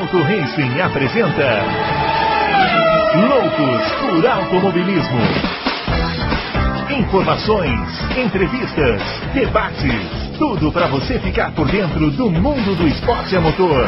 Auto Racing apresenta Loucos por Automobilismo. Informações, entrevistas, debates, tudo para você ficar por dentro do mundo do esporte a motor.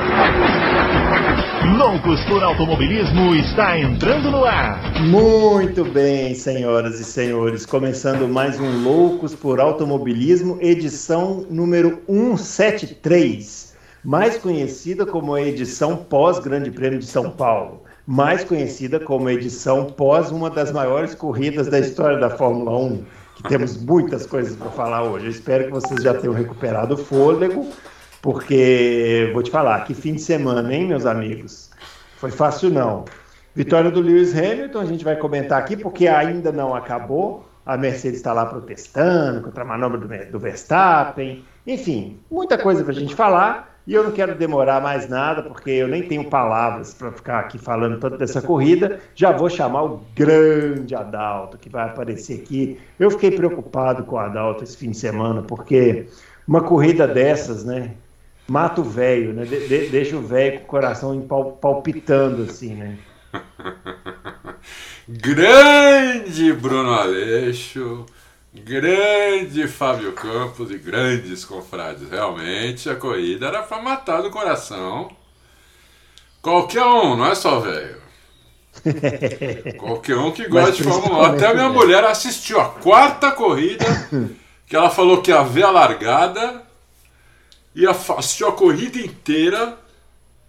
Loucos por Automobilismo está entrando no ar. Muito bem, senhoras e senhores, começando mais um Loucos por Automobilismo, edição número 173, mais conhecida como a edição pós-Grande Prêmio de São Paulo, mais conhecida como a edição pós uma das maiores corridas da história da Fórmula 1, que temos muitas coisas para falar hoje. Eu espero que vocês já tenham recuperado o fôlego porque vou te falar, que fim de semana, hein, meus amigos? Foi fácil não. Vitória do Lewis Hamilton, a gente vai comentar aqui, porque ainda não acabou. A Mercedes está lá protestando contra a manobra do, do Verstappen. Enfim, muita coisa para a gente falar. E eu não quero demorar mais nada, porque eu nem tenho palavras para ficar aqui falando tanto dessa corrida. Já vou chamar o grande Adalto, que vai aparecer aqui. Eu fiquei preocupado com o Adalto esse fim de semana, porque uma corrida dessas, né? mata o velho, né? De, de, deixa o velho com o coração palpitando assim, né? grande Bruno Aleixo, grande Fábio Campos e grandes confrades. Realmente a corrida era para matar do coração. Qualquer um, não é só velho. Qualquer um que gosta de Fórmula 1. Até a minha mulher assistiu a quarta corrida, que ela falou que ia ver a largada e assistiu a corrida inteira.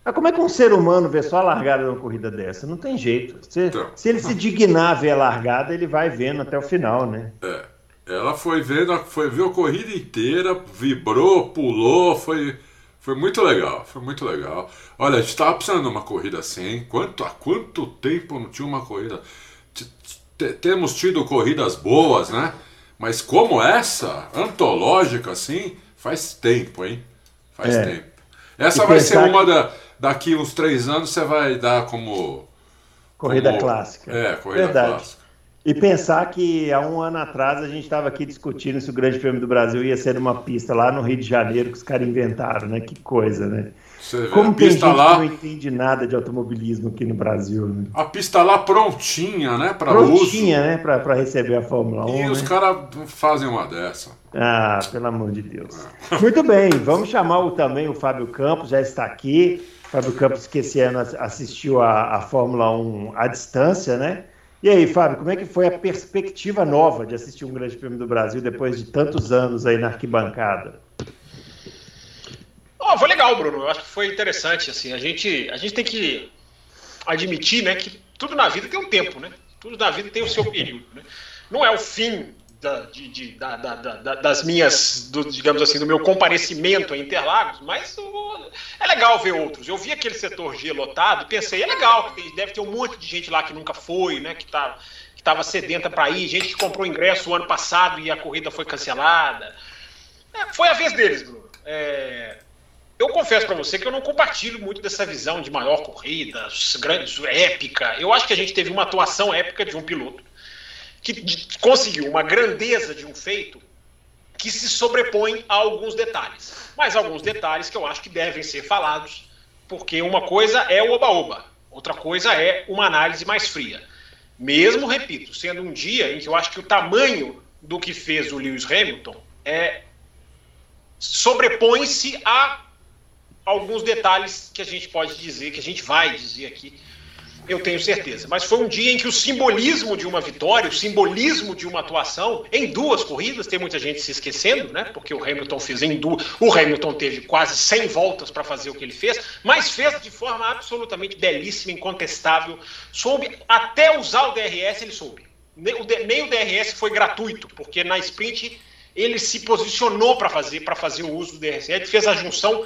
Mas como é que um ser humano vê só a largada de uma corrida dessa? Não tem jeito. Se, então, se ele se dignar a ver a largada, ele vai vendo até o final, né? É. Ela foi vendo, foi ver a corrida inteira, vibrou, pulou, foi, foi muito legal, foi muito legal. Olha, a gente estava precisando de uma corrida assim. Quanto, há quanto tempo não tinha uma corrida? Temos tido corridas boas, né? Mas como essa, antológica assim, faz tempo, hein? Faz é. tempo. Essa e vai ser uma que... da, daqui uns três anos, você vai dar como. Corrida como... clássica. É, corrida Verdade. clássica. E pensar que há um ano atrás a gente estava aqui discutindo se o Grande Prêmio do Brasil ia ser uma pista lá no Rio de Janeiro que os caras inventaram, né? Que coisa, né? Você Como a pista lá... que não entende nada de automobilismo aqui no Brasil, né? A pista lá prontinha, né? Para prontinha, uso. né? Para receber a Fórmula 1. E né? os caras fazem uma dessa. Ah, pelo amor de Deus. É. Muito bem, vamos chamar o, também o Fábio Campos, já está aqui. Fábio Campos, que esse ano assistiu a, a Fórmula 1 à distância, né? E aí, Fábio, como é que foi a perspectiva nova de assistir um Grande Prêmio do Brasil depois de tantos anos aí na arquibancada? Oh, foi legal, Bruno. Eu acho que foi interessante. Assim, a gente, a gente tem que admitir, né, que tudo na vida tem um tempo, né? Tudo na vida tem o seu período. Né? Não é o fim da, de, de, da, da, da, das minhas, do, digamos assim, do meu comparecimento a Interlagos, mas é legal ver outros. Eu vi aquele setor G lotado pensei, é legal, deve ter um monte de gente lá que nunca foi, né, que tá, estava sedenta para ir, gente que comprou ingresso o ano passado e a corrida foi cancelada. É, foi a vez deles, Bruno. É, eu confesso para você que eu não compartilho muito dessa visão de maior corrida, grandes, épica. Eu acho que a gente teve uma atuação épica de um piloto que conseguiu uma grandeza de um feito que se sobrepõe a alguns detalhes. Mas alguns detalhes que eu acho que devem ser falados, porque uma coisa é o oba-oba, outra coisa é uma análise mais fria. Mesmo, repito, sendo um dia em que eu acho que o tamanho do que fez o Lewis Hamilton é sobrepõe-se a alguns detalhes que a gente pode dizer, que a gente vai dizer aqui eu tenho certeza. Mas foi um dia em que o simbolismo de uma vitória, o simbolismo de uma atuação em duas corridas, tem muita gente se esquecendo, né? Porque o Hamilton fez em duas. O Hamilton teve quase 100 voltas para fazer o que ele fez, mas fez de forma absolutamente belíssima, incontestável. Soube até usar o DRS, ele soube. Nem o DRS foi gratuito, porque na sprint ele se posicionou para fazer, fazer o uso do DRS. Ele fez a junção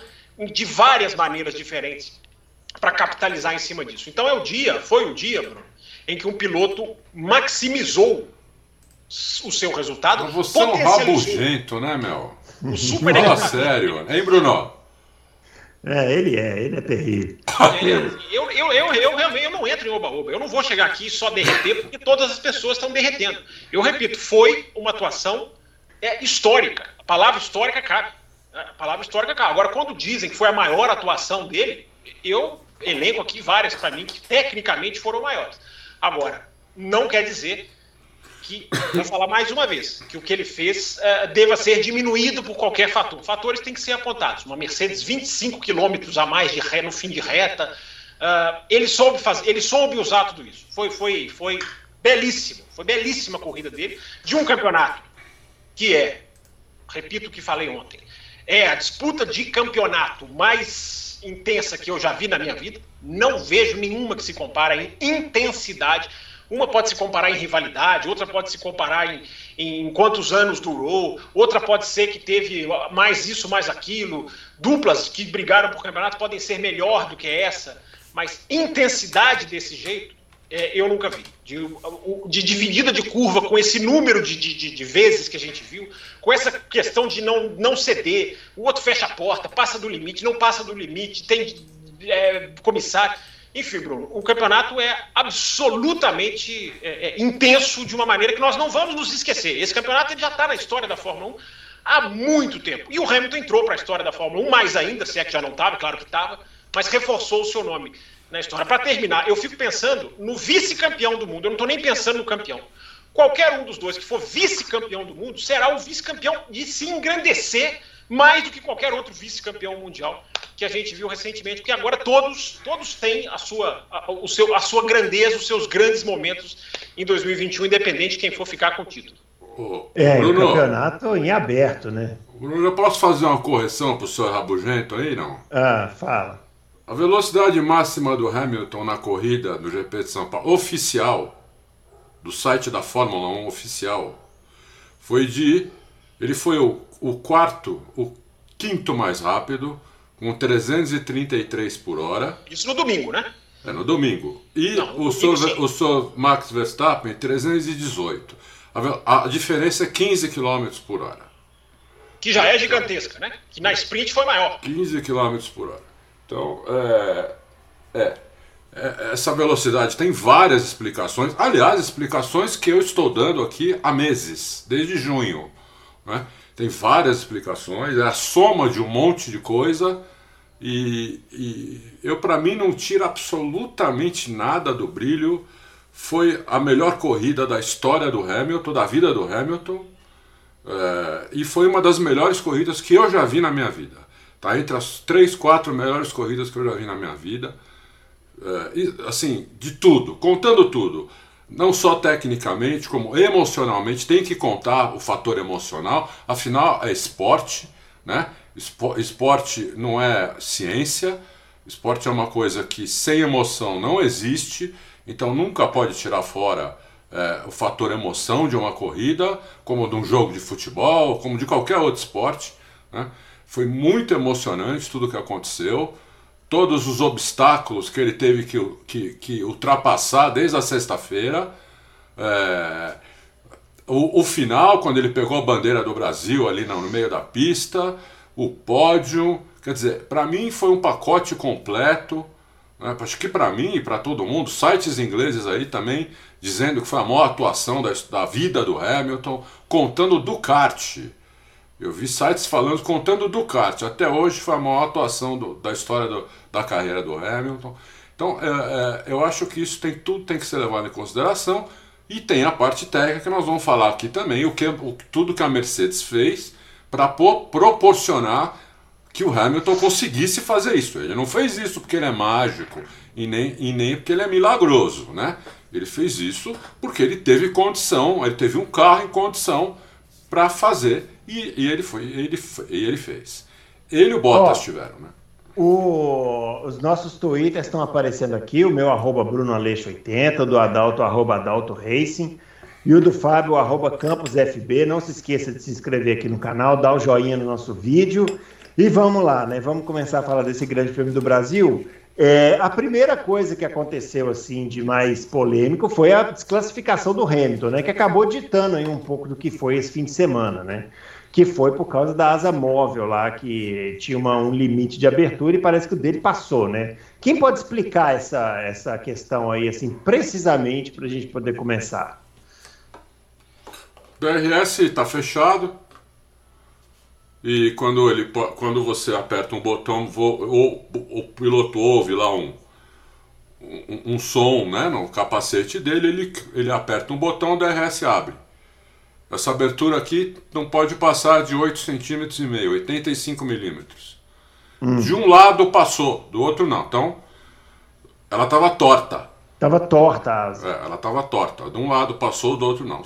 de várias maneiras diferentes para capitalizar em cima disso. Então é o dia, foi o dia, Bruno, em que um piloto maximizou o seu resultado. Mas você é um rabugento, né, meu? O super Fala sério, hein, Bruno? É, ele é, ele é terrível. eu, eu, eu, eu, realmente eu não entro em oba-oba. Eu não vou chegar aqui só derreter, porque todas as pessoas estão derretendo. Eu repito, foi uma atuação é, histórica. A palavra histórica cabe. A palavra histórica cabe. Agora, quando dizem que foi a maior atuação dele, eu elenco aqui várias para mim que tecnicamente foram maiores. Agora, não quer dizer que, vou falar mais uma vez, que o que ele fez uh, deva ser diminuído por qualquer fator. Fatores têm que ser apontados. Uma Mercedes 25 quilômetros a mais de ré no fim de reta. Uh, ele soube fazer, ele soube usar tudo isso. Foi, foi, foi belíssimo, foi belíssima a corrida dele de um campeonato que é, repito o que falei ontem, é a disputa de campeonato mais intensa que eu já vi na minha vida. Não vejo nenhuma que se compara em intensidade uma pode se comparar em rivalidade, outra pode se comparar em, em quantos anos durou, outra pode ser que teve mais isso, mais aquilo. Duplas que brigaram por campeonato podem ser melhor do que essa, mas intensidade desse jeito é, eu nunca vi. De, de, dividida de curva com esse número de, de, de, vezes que a gente viu, com essa questão de não, não ceder, o outro fecha a porta, passa do limite, não passa do limite, tem é, comissário. Enfim, Bruno, o campeonato é absolutamente é, é, intenso de uma maneira que nós não vamos nos esquecer. Esse campeonato já está na história da Fórmula 1 há muito tempo. E o Hamilton entrou para a história da Fórmula 1, mais ainda, se é que já não estava, claro que estava, mas reforçou o seu nome na história. Para terminar, eu fico pensando no vice-campeão do mundo, eu não estou nem pensando no campeão. Qualquer um dos dois que for vice-campeão do mundo será o vice-campeão de se engrandecer mais do que qualquer outro vice-campeão mundial que a gente viu recentemente, porque agora todos, todos têm a sua, a, o seu, a sua grandeza, os seus grandes momentos em 2021, independente de quem for ficar com o título. é, Bruno, o campeonato em aberto, né? Bruno, eu posso fazer uma correção para o senhor Rabugento aí, não? Ah, fala. A velocidade máxima do Hamilton na corrida do GP de São Paulo, oficial, do site da Fórmula 1 oficial, foi de. Ele foi o, o quarto, o quinto mais rápido, com 333 por hora. Isso no domingo, né? É, no domingo. E Não, o, seu, o seu Max Verstappen, 318. A, a diferença é 15 km por hora. Que já é gigantesca, né? Que na sprint foi maior. 15 km por hora. Então, é, é, é, essa velocidade tem várias explicações. Aliás, explicações que eu estou dando aqui há meses, desde junho. Né? tem várias explicações, é a soma de um monte de coisa. E, e eu, para mim, não tira absolutamente nada do brilho. Foi a melhor corrida da história do Hamilton, da vida do Hamilton. É, e foi uma das melhores corridas que eu já vi na minha vida. Tá entre as três, quatro melhores corridas que eu já vi na minha vida. É, assim, de tudo, contando tudo não só tecnicamente, como emocionalmente, tem que contar o fator emocional, afinal é esporte, né? Esporte não é ciência, esporte é uma coisa que sem emoção não existe, então nunca pode tirar fora é, o fator emoção de uma corrida, como de um jogo de futebol, como de qualquer outro esporte. Né? Foi muito emocionante tudo o que aconteceu todos os obstáculos que ele teve que, que, que ultrapassar desde a sexta-feira. É, o, o, final, quando ele pegou a bandeira do Brasil ali no, no meio da pista, o pódio. Quer dizer, para mim foi um pacote completo. Né? Acho que para mim e para todo mundo, sites ingleses aí também dizendo que foi a maior atuação da, da vida do Hamilton, contando do kart. Eu vi sites falando, contando do kart. Até hoje foi a maior atuação do, da história do, da carreira do Hamilton. Então, é, é, eu acho que isso tem tudo tem que ser levado em consideração. E tem a parte técnica que nós vamos falar aqui também, o que, o, tudo que a Mercedes fez para proporcionar que o Hamilton conseguisse fazer isso. Ele não fez isso porque ele é mágico e nem, e nem porque ele é milagroso, né? Ele fez isso porque ele teve condição, ele teve um carro em condição para fazer e, e, ele foi, ele, e ele fez. Ele e o Bottas oh, tiveram, né? O, os nossos twitters estão aparecendo aqui, o meu arroba BrunoAleixo80, do Adalto, arroba Adalto Racing, e o do Fábio, arroba CampusFB. Não se esqueça de se inscrever aqui no canal, dar o joinha no nosso vídeo. E vamos lá, né? Vamos começar a falar desse grande prêmio do Brasil. É, a primeira coisa que aconteceu assim de mais polêmico foi a desclassificação do Hamilton, né? Que acabou ditando aí um pouco do que foi esse fim de semana, né? Que foi por causa da asa móvel lá, que tinha uma, um limite de abertura e parece que o dele passou, né? Quem pode explicar essa, essa questão aí, assim, precisamente, para a gente poder começar? DRS está fechado, e quando, ele, quando você aperta um botão, o, o piloto ouve lá um, um, um, som né, no capacete dele, ele, ele aperta um botão, o DRS abre. Essa abertura aqui não pode passar de 8 centímetros e meio, 85 milímetros. Hum. De um lado passou, do outro não. Então, ela estava torta. Estava torta a asa. É, ela estava torta. De um lado passou, do outro não.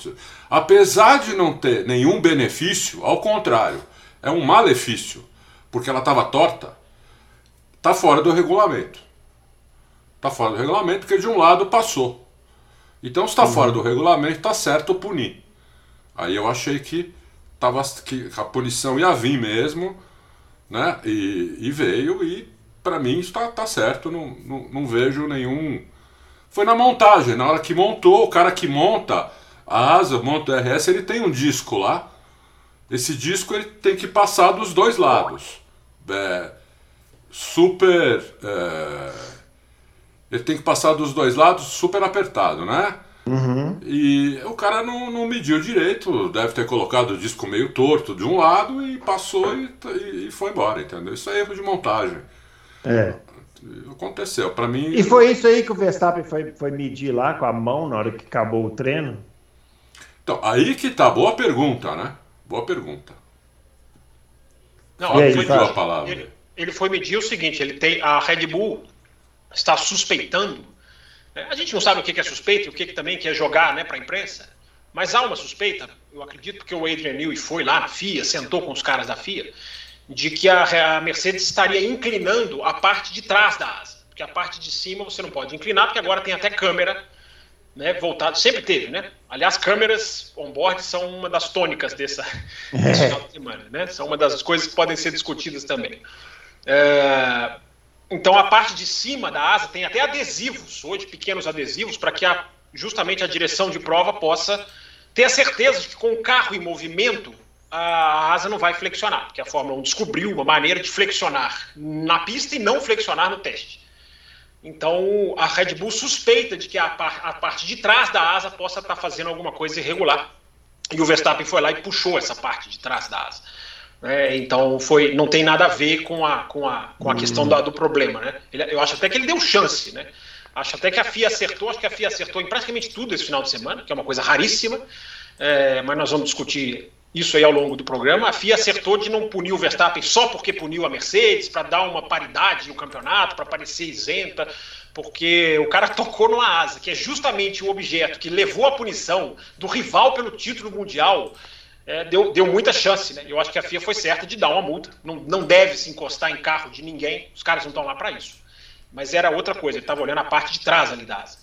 Apesar de não ter nenhum benefício, ao contrário, é um malefício, porque ela estava torta, está fora do regulamento. Está fora do regulamento porque de um lado passou. Então, se está uhum. fora do regulamento, está certo punir. Aí eu achei que, tava, que a punição ia vir mesmo, né? E, e veio, e para mim está tá certo, não, não, não vejo nenhum. Foi na montagem, na hora que montou, o cara que monta a asa, monta o RS, ele tem um disco lá. Esse disco ele tem que passar dos dois lados. É, super. É, ele tem que passar dos dois lados super apertado, né? Uhum. E o cara não, não mediu direito, deve ter colocado o disco meio torto de um lado e passou e, e foi embora, entendeu? Isso é erro de montagem. É. Aconteceu, para mim. E foi isso aí que o Verstappen foi, foi medir lá com a mão na hora que acabou o treino? Então, aí que tá, boa pergunta, né? Boa pergunta. Não, aí, foi, a palavra. Ele, ele foi medir o seguinte: ele tem a Red Bull está suspeitando a gente não sabe o que é suspeito e o que também quer jogar né, para a imprensa, mas há uma suspeita, eu acredito que o Adrian Newey foi lá na FIA, sentou com os caras da FIA, de que a, Mercedes estaria inclinando a parte de trás da asa. Porque a parte de cima você não pode inclinar, porque agora tem até câmera né, sempre teve, né? Aliás, câmeras on-board são uma das tônicas dessa, desse final de semana, né? São uma das coisas que podem ser discutidas também. É, então a parte de cima da asa tem até adesivos, hoje pequenos adesivos, para que a, justamente a direção de prova possa ter a certeza de que com o carro em movimento a asa não vai flexionar, porque a Fórmula 1 descobriu uma maneira de flexionar na pista e não flexionar no teste. Então a Red Bull suspeita de que a, a parte de trás da asa possa estar fazendo alguma coisa irregular. E o Verstappen foi lá e puxou essa parte de trás da asa. É, então foi, não tem nada a ver com a, com a, com a questão do, problema. Né? Ele, eu acho até que ele deu chance. Né? Acho até que a FIA acertou, acho que a FIA acertou em praticamente tudo esse final de semana, que é uma coisa raríssima, é, mas nós vamos discutir isso aí ao longo do programa. A FIA acertou de não punir o Verstappen só porque puniu a Mercedes, para dar uma paridade no campeonato, para parecer isenta, porque o cara tocou numa asa, que é justamente o objeto que levou a punição do rival pelo título mundial é, deu, deu muita chance, né? Eu acho que a FIA foi certa de dar uma multa. Não, não deve se encostar em carro de ninguém, os caras não estão lá para isso. Mas era outra coisa, ele estava olhando a parte de trás ali da asa.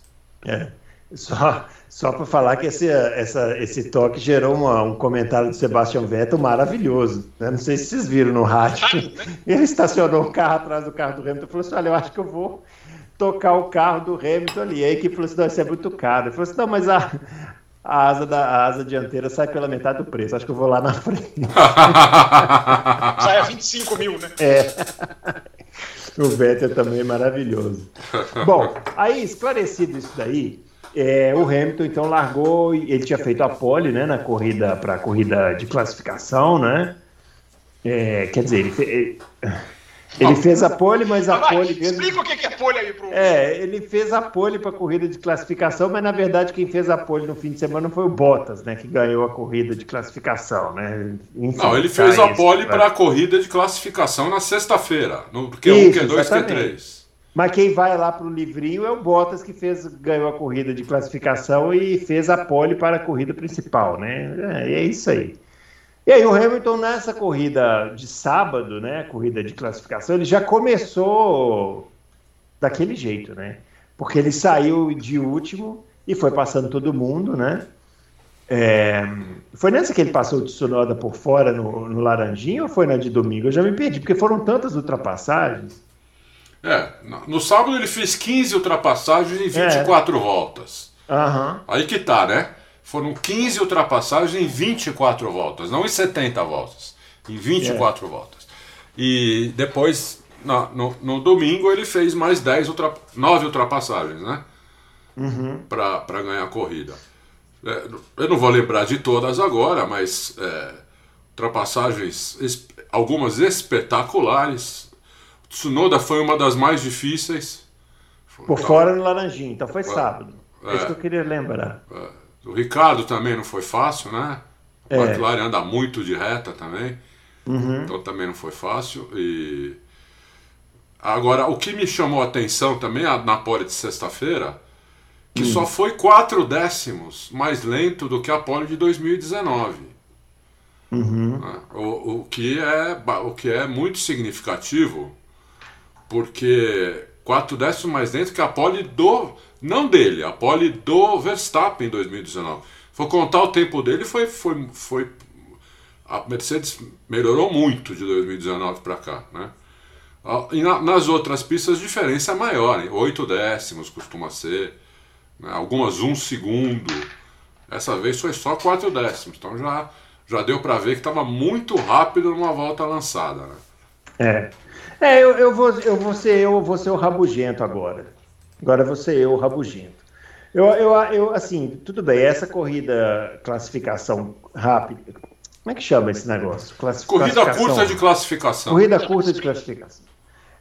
É. Só, só para falar que esse, essa, esse toque gerou uma, um comentário do Sebastian Vettel maravilhoso. Né? Não sei se vocês viram no rádio. Né? Ele estacionou o carro atrás do carro do Hamilton e falou assim: Olha, eu acho que eu vou tocar o carro do Hamilton ali. E a equipe falou assim: Não, isso é muito caro. Ele falou assim: Não, mas a, a asa, da, a asa dianteira sai pela metade do preço. Acho que eu vou lá na frente. sai a 25 mil, né? É. O Vettel também é maravilhoso. Bom, aí esclarecido isso daí, é, o Hamilton então largou, ele tinha feito a pole, né, na corrida para a corrida de classificação, né? É, quer dizer, ele, fez, ele fez a pole, mas a vai, pole. Explica o que é pole aí pro. É, ele fez a pole para a corrida de classificação, mas na verdade quem fez a pole no fim de semana foi o Bottas, né? Que ganhou a corrida de classificação, né? Enfim, Não, ele fez a pole para a corrida de classificação na sexta-feira, no Q1, Q2, Q3. Mas quem vai lá para o livrinho é o Bottas que fez, ganhou a corrida de classificação e fez a pole para a corrida principal, né? É, é isso aí. E aí o Hamilton nessa corrida de sábado, né, corrida de classificação, ele já começou daquele jeito, né? Porque ele saiu de último e foi passando todo mundo, né? É... Foi nessa que ele passou o Tsunoda por fora no, no Laranjinho ou foi na de domingo? Eu já me perdi, porque foram tantas ultrapassagens. É, no sábado ele fez 15 ultrapassagens em 24 é. voltas. Uhum. Aí que tá, né? Foram 15 ultrapassagens em 24 voltas, não em 70 voltas, em 24 é. voltas. E depois, no, no, no, domingo, ele fez mais 10 ultra, 9 ultrapassagens, né? Uhum. Para ganhar a corrida. É, eu não vou lembrar de todas agora, mas é, ultrapassagens, algumas espetaculares. Tsunoda foi uma das mais difíceis. Por fora no Laranjinha, então foi sábado. É, isso que eu queria lembrar. É. O Ricardo também não foi fácil, né? O é. McLaren anda muito de reta também. Uhum. Então também não foi fácil. E agora o que me chamou a atenção também na pole de sexta-feira, que uhum. só foi quatro décimos mais lento do que a pole de 2019. Uhum. Né? O, o, que é, o que é muito significativo, porque quatro décimos mais lento que a pole do. Não dele, a pole do Verstappen em 2019. For contar o tempo dele, foi, foi, foi a Mercedes melhorou muito de 2019 para cá, né? E na, nas outras pistas a diferença é maior, hein? 8 décimos costuma ser, né? algumas um segundo. Essa vez foi só 4 décimos, então já, já deu para ver que estava muito rápido numa volta lançada. Né? É, é eu, eu, vou, eu, vou ser, eu vou ser o rabugento agora. Agora ser eu rabugento. Eu, eu, eu, assim, tudo bem, essa corrida classificação rápida, como é que chama esse negócio? Corrida curta de classificação. Corrida curta de classificação.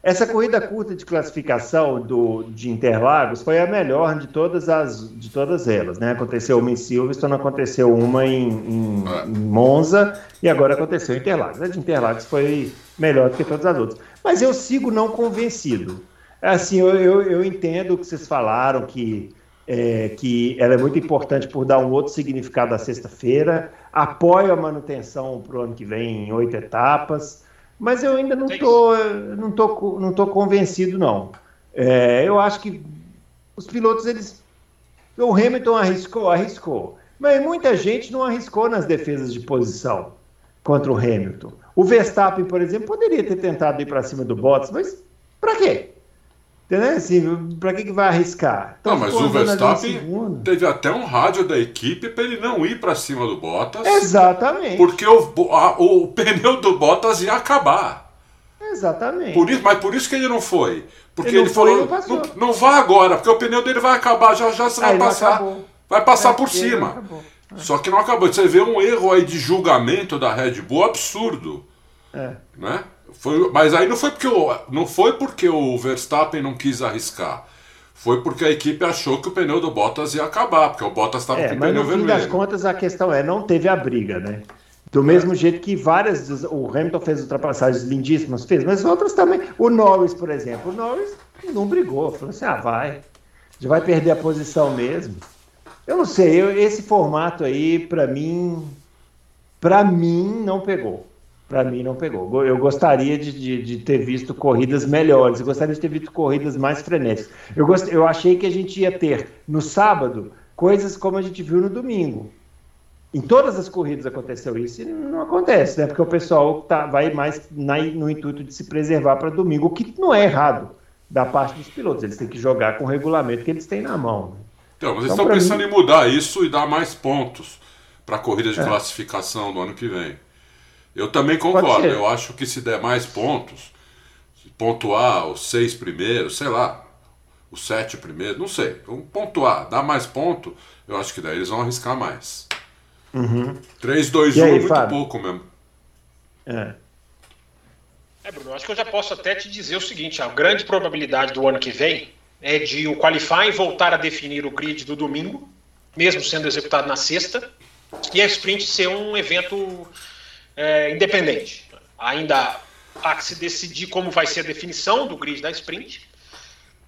Essa corrida curta de classificação do, de Interlagos foi a melhor de todas as de todas elas, né? Aconteceu uma em Silverstone, aconteceu uma em, em, em Monza e agora aconteceu em Interlagos. A de Interlagos foi melhor do que todas as outras. Mas eu sigo não convencido. Assim, eu, eu, eu entendo o que vocês falaram, que é, que ela é muito importante por dar um outro significado à sexta-feira. Apoio a manutenção para o ano que vem em oito etapas, mas eu ainda não estou não tô, não tô convencido, não. É, eu acho que os pilotos, eles. O Hamilton arriscou, arriscou. Mas muita gente não arriscou nas defesas de posição contra o Hamilton. O Verstappen, por exemplo, poderia ter tentado ir para cima do Bottas, mas para quê? Entendeu? Assim, pra que, que vai arriscar? Então, não, mas o Verstappen teve até um rádio da equipe para ele não ir para cima do Bottas. Exatamente. Porque o, a, o pneu do Bottas ia acabar. Exatamente. Por isso, mas por isso que ele não foi. Porque ele, ele falou: não, não, não, vá agora, porque o pneu dele vai acabar, já já você vai passar. Vai passar é, por cima. É. Só que não acabou. Você vê um erro aí de julgamento da Red Bull absurdo. É. Né? Foi, mas aí não foi porque o, não foi porque o Verstappen não quis arriscar. Foi porque a equipe achou que o pneu do Bottas ia acabar, porque o Bottas estava é, com o pneu vermelho. No fim das contas, a questão é, não teve a briga, né? Do mesmo é. jeito que várias. O Hamilton fez ultrapassagens lindíssimas, fez, mas outras também. O Norris, por exemplo. O Norris não brigou. Falou assim: ah, vai. Já vai perder a posição mesmo. Eu não sei, eu, esse formato aí, para mim. Para mim, não pegou para mim não pegou. Eu gostaria de, de, de, ter visto corridas melhores, eu gostaria de ter visto corridas mais frenéticas. Eu, gost... eu achei que a gente ia ter no sábado coisas como a gente viu no domingo. Em todas as corridas aconteceu isso e não acontece, né? Porque o pessoal tá, vai mais na, no intuito de se preservar para domingo, o que não é errado da parte dos pilotos. Eles têm que jogar com o regulamento que eles têm na mão. Né? Então, eles então, estão pensando mim... em mudar isso e dar mais pontos para a corrida de é. classificação do ano que vem. Eu também concordo. Eu acho que se der mais pontos, pontuar os seis primeiros, sei lá, os sete primeiros, não sei. Vamos pontuar, dar mais ponto, eu acho que daí eles vão arriscar mais. Uhum. 3, 2, 1 é muito Fábio? pouco mesmo. É. É, Bruno, acho que eu já posso até te dizer o seguinte: a grande probabilidade do ano que vem é de o qualifying voltar a definir o grid do domingo, mesmo sendo executado na sexta, e a sprint ser um evento é, independente. Ainda há que se decidir como vai ser a definição do grid da sprint,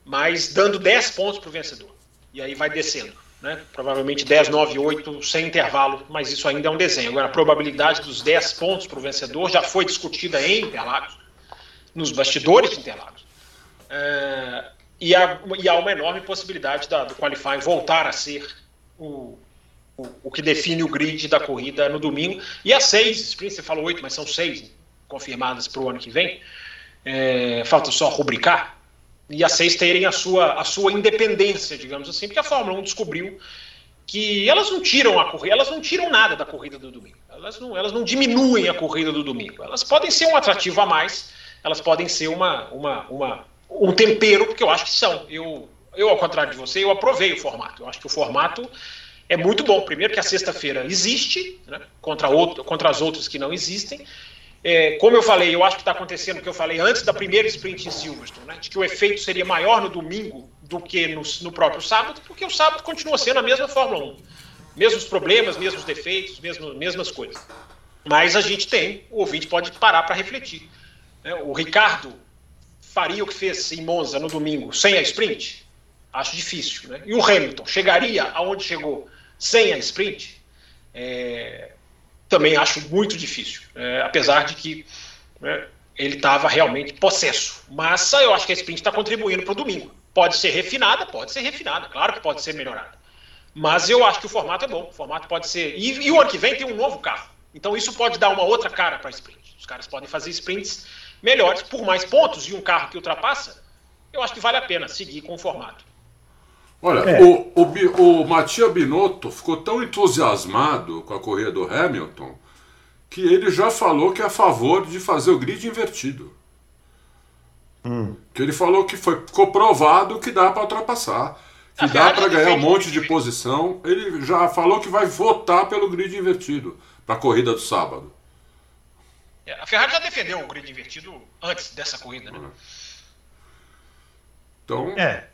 mas dando 10 pontos para o vencedor. E aí vai descendo. Né? Provavelmente 10, 9, 8, sem intervalo, mas isso ainda é um desenho. Agora, a probabilidade dos 10 pontos para o vencedor já foi discutida em Interlagos, nos bastidores de Interlagos. É, e, há, e, há, uma enorme possibilidade da, do qualifying voltar a ser o, o, que define o grid da corrida no domingo. E as seis, sprint, você falou oito, mas são seis confirmadas para o ano que vem. É, falta só rubricar. E as seis terem a sua, a sua independência, digamos assim, porque a Fórmula 1 descobriu que elas não tiram a corrida, elas não tiram nada da corrida do domingo. Elas não, elas não diminuem a corrida do domingo. Elas podem ser um atrativo a mais, elas podem ser uma, uma, uma, um tempero, porque eu acho que são. Eu, eu, ao contrário de você, eu aprovei o formato. Eu acho que o formato é muito bom. Primeiro que a sexta-feira existe, né, contra, outro, contra as outras que não existem. É, como eu falei, eu acho que está acontecendo o que eu falei antes da primeira sprint em Silverstone, né, de que o efeito seria maior no domingo do que no, no próprio sábado, porque o sábado continua sendo a mesma Fórmula 1. Mesmos problemas, mesmos defeitos, mesmo, mesmas coisas. Mas a gente tem, o ouvinte pode parar para refletir. Né? O Ricardo faria o que fez em Monza no domingo sem a sprint? Acho difícil. Né? E o Hamilton chegaria aonde chegou sem a sprint? É... Também acho muito difícil. É, apesar de que né, ele estava realmente possesso. Mas eu acho que a sprint está contribuindo para o domingo. Pode ser refinada, pode ser refinada, claro que pode ser melhorada. Mas eu acho que o formato é bom. O formato pode ser. E, e o ano que vem tem um novo carro. Então isso pode dar uma outra cara para a sprint. Os caras podem fazer sprints melhores por mais pontos e um carro que ultrapassa. Eu acho que vale a pena seguir com o formato. Olha, é. o, o, o Matia Binotto ficou tão entusiasmado com a corrida do Hamilton que ele já falou que é a favor de fazer o grid invertido. Hum. Que ele falou que foi, ficou provado que dá para ultrapassar, que dá para ganhar um monte de posição. Ele já falou que vai votar pelo grid invertido para a corrida do sábado. É, a Ferrari já defendeu o grid invertido antes dessa corrida, né? Então, é.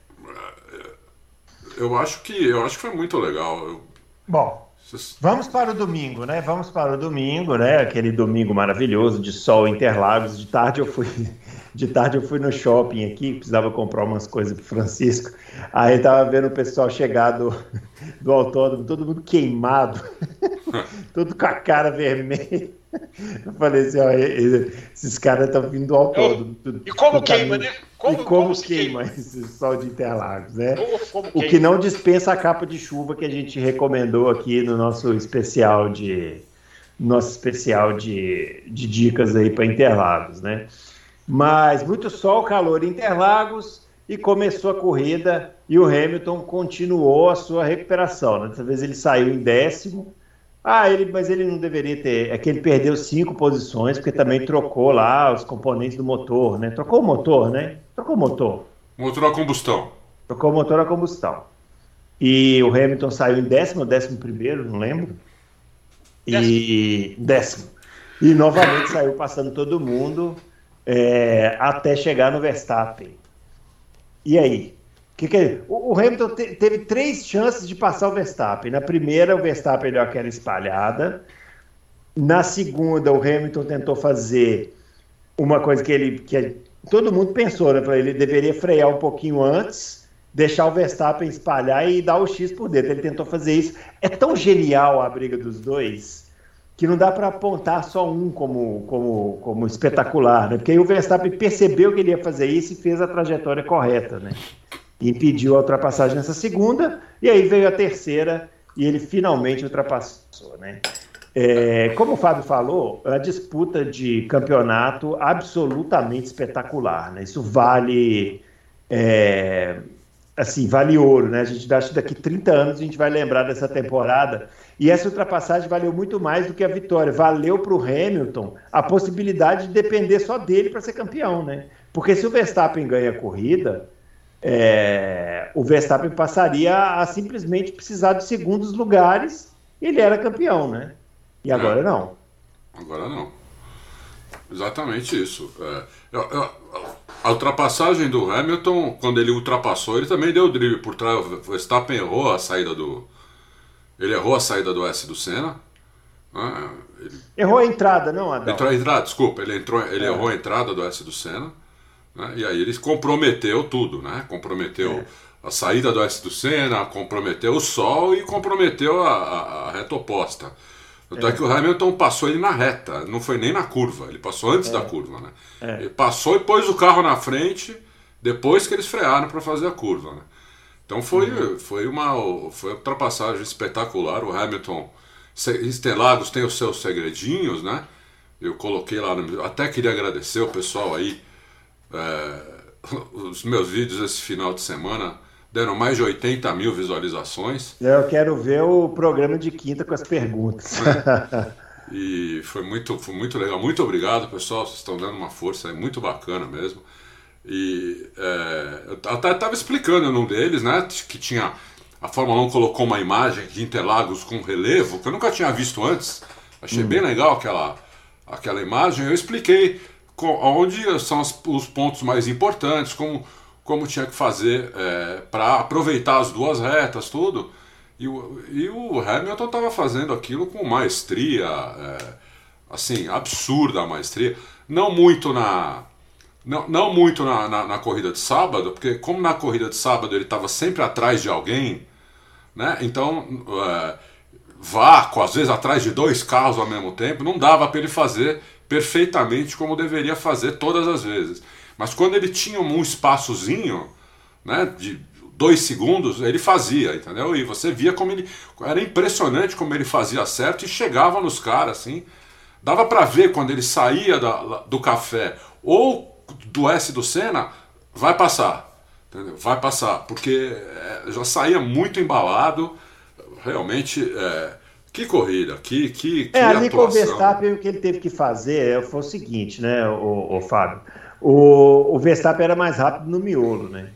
Eu acho que eu acho que foi muito legal. Eu... Bom, Vamos para o domingo, né? Vamos para o domingo, né? Aquele domingo maravilhoso de sol Interlagos. De tarde eu fui, de tarde eu fui no shopping aqui, precisava comprar umas coisas para Francisco. Aí tava vendo o pessoal chegar do, do autódromo, todo mundo queimado, todo com a cara vermelha. Eu falei assim, ó, esses caras estão vindo do autódromo. E como queima, né? Como, e como, como queima, queima esse sol de Interlagos, né? Como, o que não dispensa a capa de chuva que a gente recomendou aqui no nosso especial de nosso especial de, de dicas aí para Interlagos, né? Mas muito sol, calor em Interlagos e começou a corrida e o Hamilton continuou a sua recuperação. Né? Dessa vez ele saiu em décimo ah, ele, mas ele não deveria ter. É que ele perdeu cinco posições, porque também trocou lá os componentes do motor, né? Trocou o motor, né? Trocou o motor. Motor a combustão. Trocou o motor a combustão. E o Hamilton saiu em décimo ou décimo primeiro, não lembro. E décimo. E novamente saiu passando todo mundo é, até chegar no Verstappen. E aí? Que que é? o, Hamilton te, teve três chances de passar o Verstappen. Na primeira, o Verstappen deu aquela espalhada. Na segunda, o Hamilton tentou fazer uma coisa que ele que todo mundo pensou, né? Ele deveria frear um pouquinho antes, deixar o Verstappen espalhar e dar o X por dentro. Ele tentou fazer isso. É tão genial a briga dos dois que não dá para apontar só um como, como, como espetacular, né? Porque aí o Verstappen percebeu que ele ia fazer isso e fez a trajetória correta, né? Impediu a ultrapassagem nessa segunda, e aí veio a terceira e ele finalmente ultrapassou. Né? É, como o Fábio falou, a disputa de campeonato absolutamente espetacular. Né? Isso vale. É, assim, vale ouro, né? A gente acha que daqui 30 anos a gente vai lembrar dessa temporada. E essa ultrapassagem valeu muito mais do que a vitória. Valeu para o Hamilton a possibilidade de depender só dele para ser campeão, né? Porque se o Verstappen ganha a corrida, é, o Verstappen passaria a simplesmente precisar de segundos lugares e ele era campeão, né? E agora é. não. Agora não. Exatamente isso. É, a ultrapassagem do Hamilton, quando ele ultrapassou, ele também deu o drible por trás. O Verstappen errou a saída do. Ele errou a saída do S do Senna. Né? Ele... Errou a entrada, não, Adão? Entrou a entrada, desculpa. Ele, entrou, ele é. errou a entrada do S do Senna. Né? E aí ele comprometeu tudo, né? Comprometeu é. a saída do S do Senna, comprometeu o sol e comprometeu a, a, a reta oposta. Tanto é. é. que o Hamilton passou ele na reta, não foi nem na curva, ele passou antes é. da curva, né? É. Ele passou e pôs o carro na frente, depois que eles frearam para fazer a curva, né? Então foi, uhum. foi, uma, foi uma ultrapassagem espetacular. O Hamilton, Estelagos tem os seus segredinhos, né? Eu coloquei lá, no, até queria agradecer o pessoal aí é, os meus vídeos esse final de semana deram mais de 80 mil visualizações. Eu quero ver o programa de quinta com as perguntas. e foi muito, foi muito legal. Muito obrigado, pessoal. Vocês estão dando uma força, é muito bacana mesmo. E é, eu até estava explicando num deles, né, que tinha a Fórmula 1 colocou uma imagem de Interlagos com relevo que eu nunca tinha visto antes. Achei hum. bem legal aquela, aquela imagem. Eu expliquei onde são os pontos mais importantes, como como tinha que fazer é, para aproveitar as duas retas, tudo. E o, e o Hamilton estava fazendo aquilo com maestria, é, assim, absurda a maestria. Não muito na. Não, não muito na, na, na corrida de sábado, porque como na corrida de sábado ele estava sempre atrás de alguém, né? Então, é, vácuo, às vezes atrás de dois carros ao mesmo tempo, não dava para ele fazer perfeitamente como deveria fazer todas as vezes. Mas quando ele tinha um espaçozinho, né, de dois segundos, ele fazia, entendeu? E você via como ele. Era impressionante como ele fazia certo e chegava nos caras, assim. Dava para ver quando ele saía da, do café ou do S do Senna, vai passar. Entendeu? Vai passar, porque é, já saía muito embalado. Realmente, é, que corrida, que, que, que É, ali com o Verstappen, o que ele teve que fazer foi o seguinte, né, o, o Fábio? O, o Verstappen era mais rápido no miolo, né?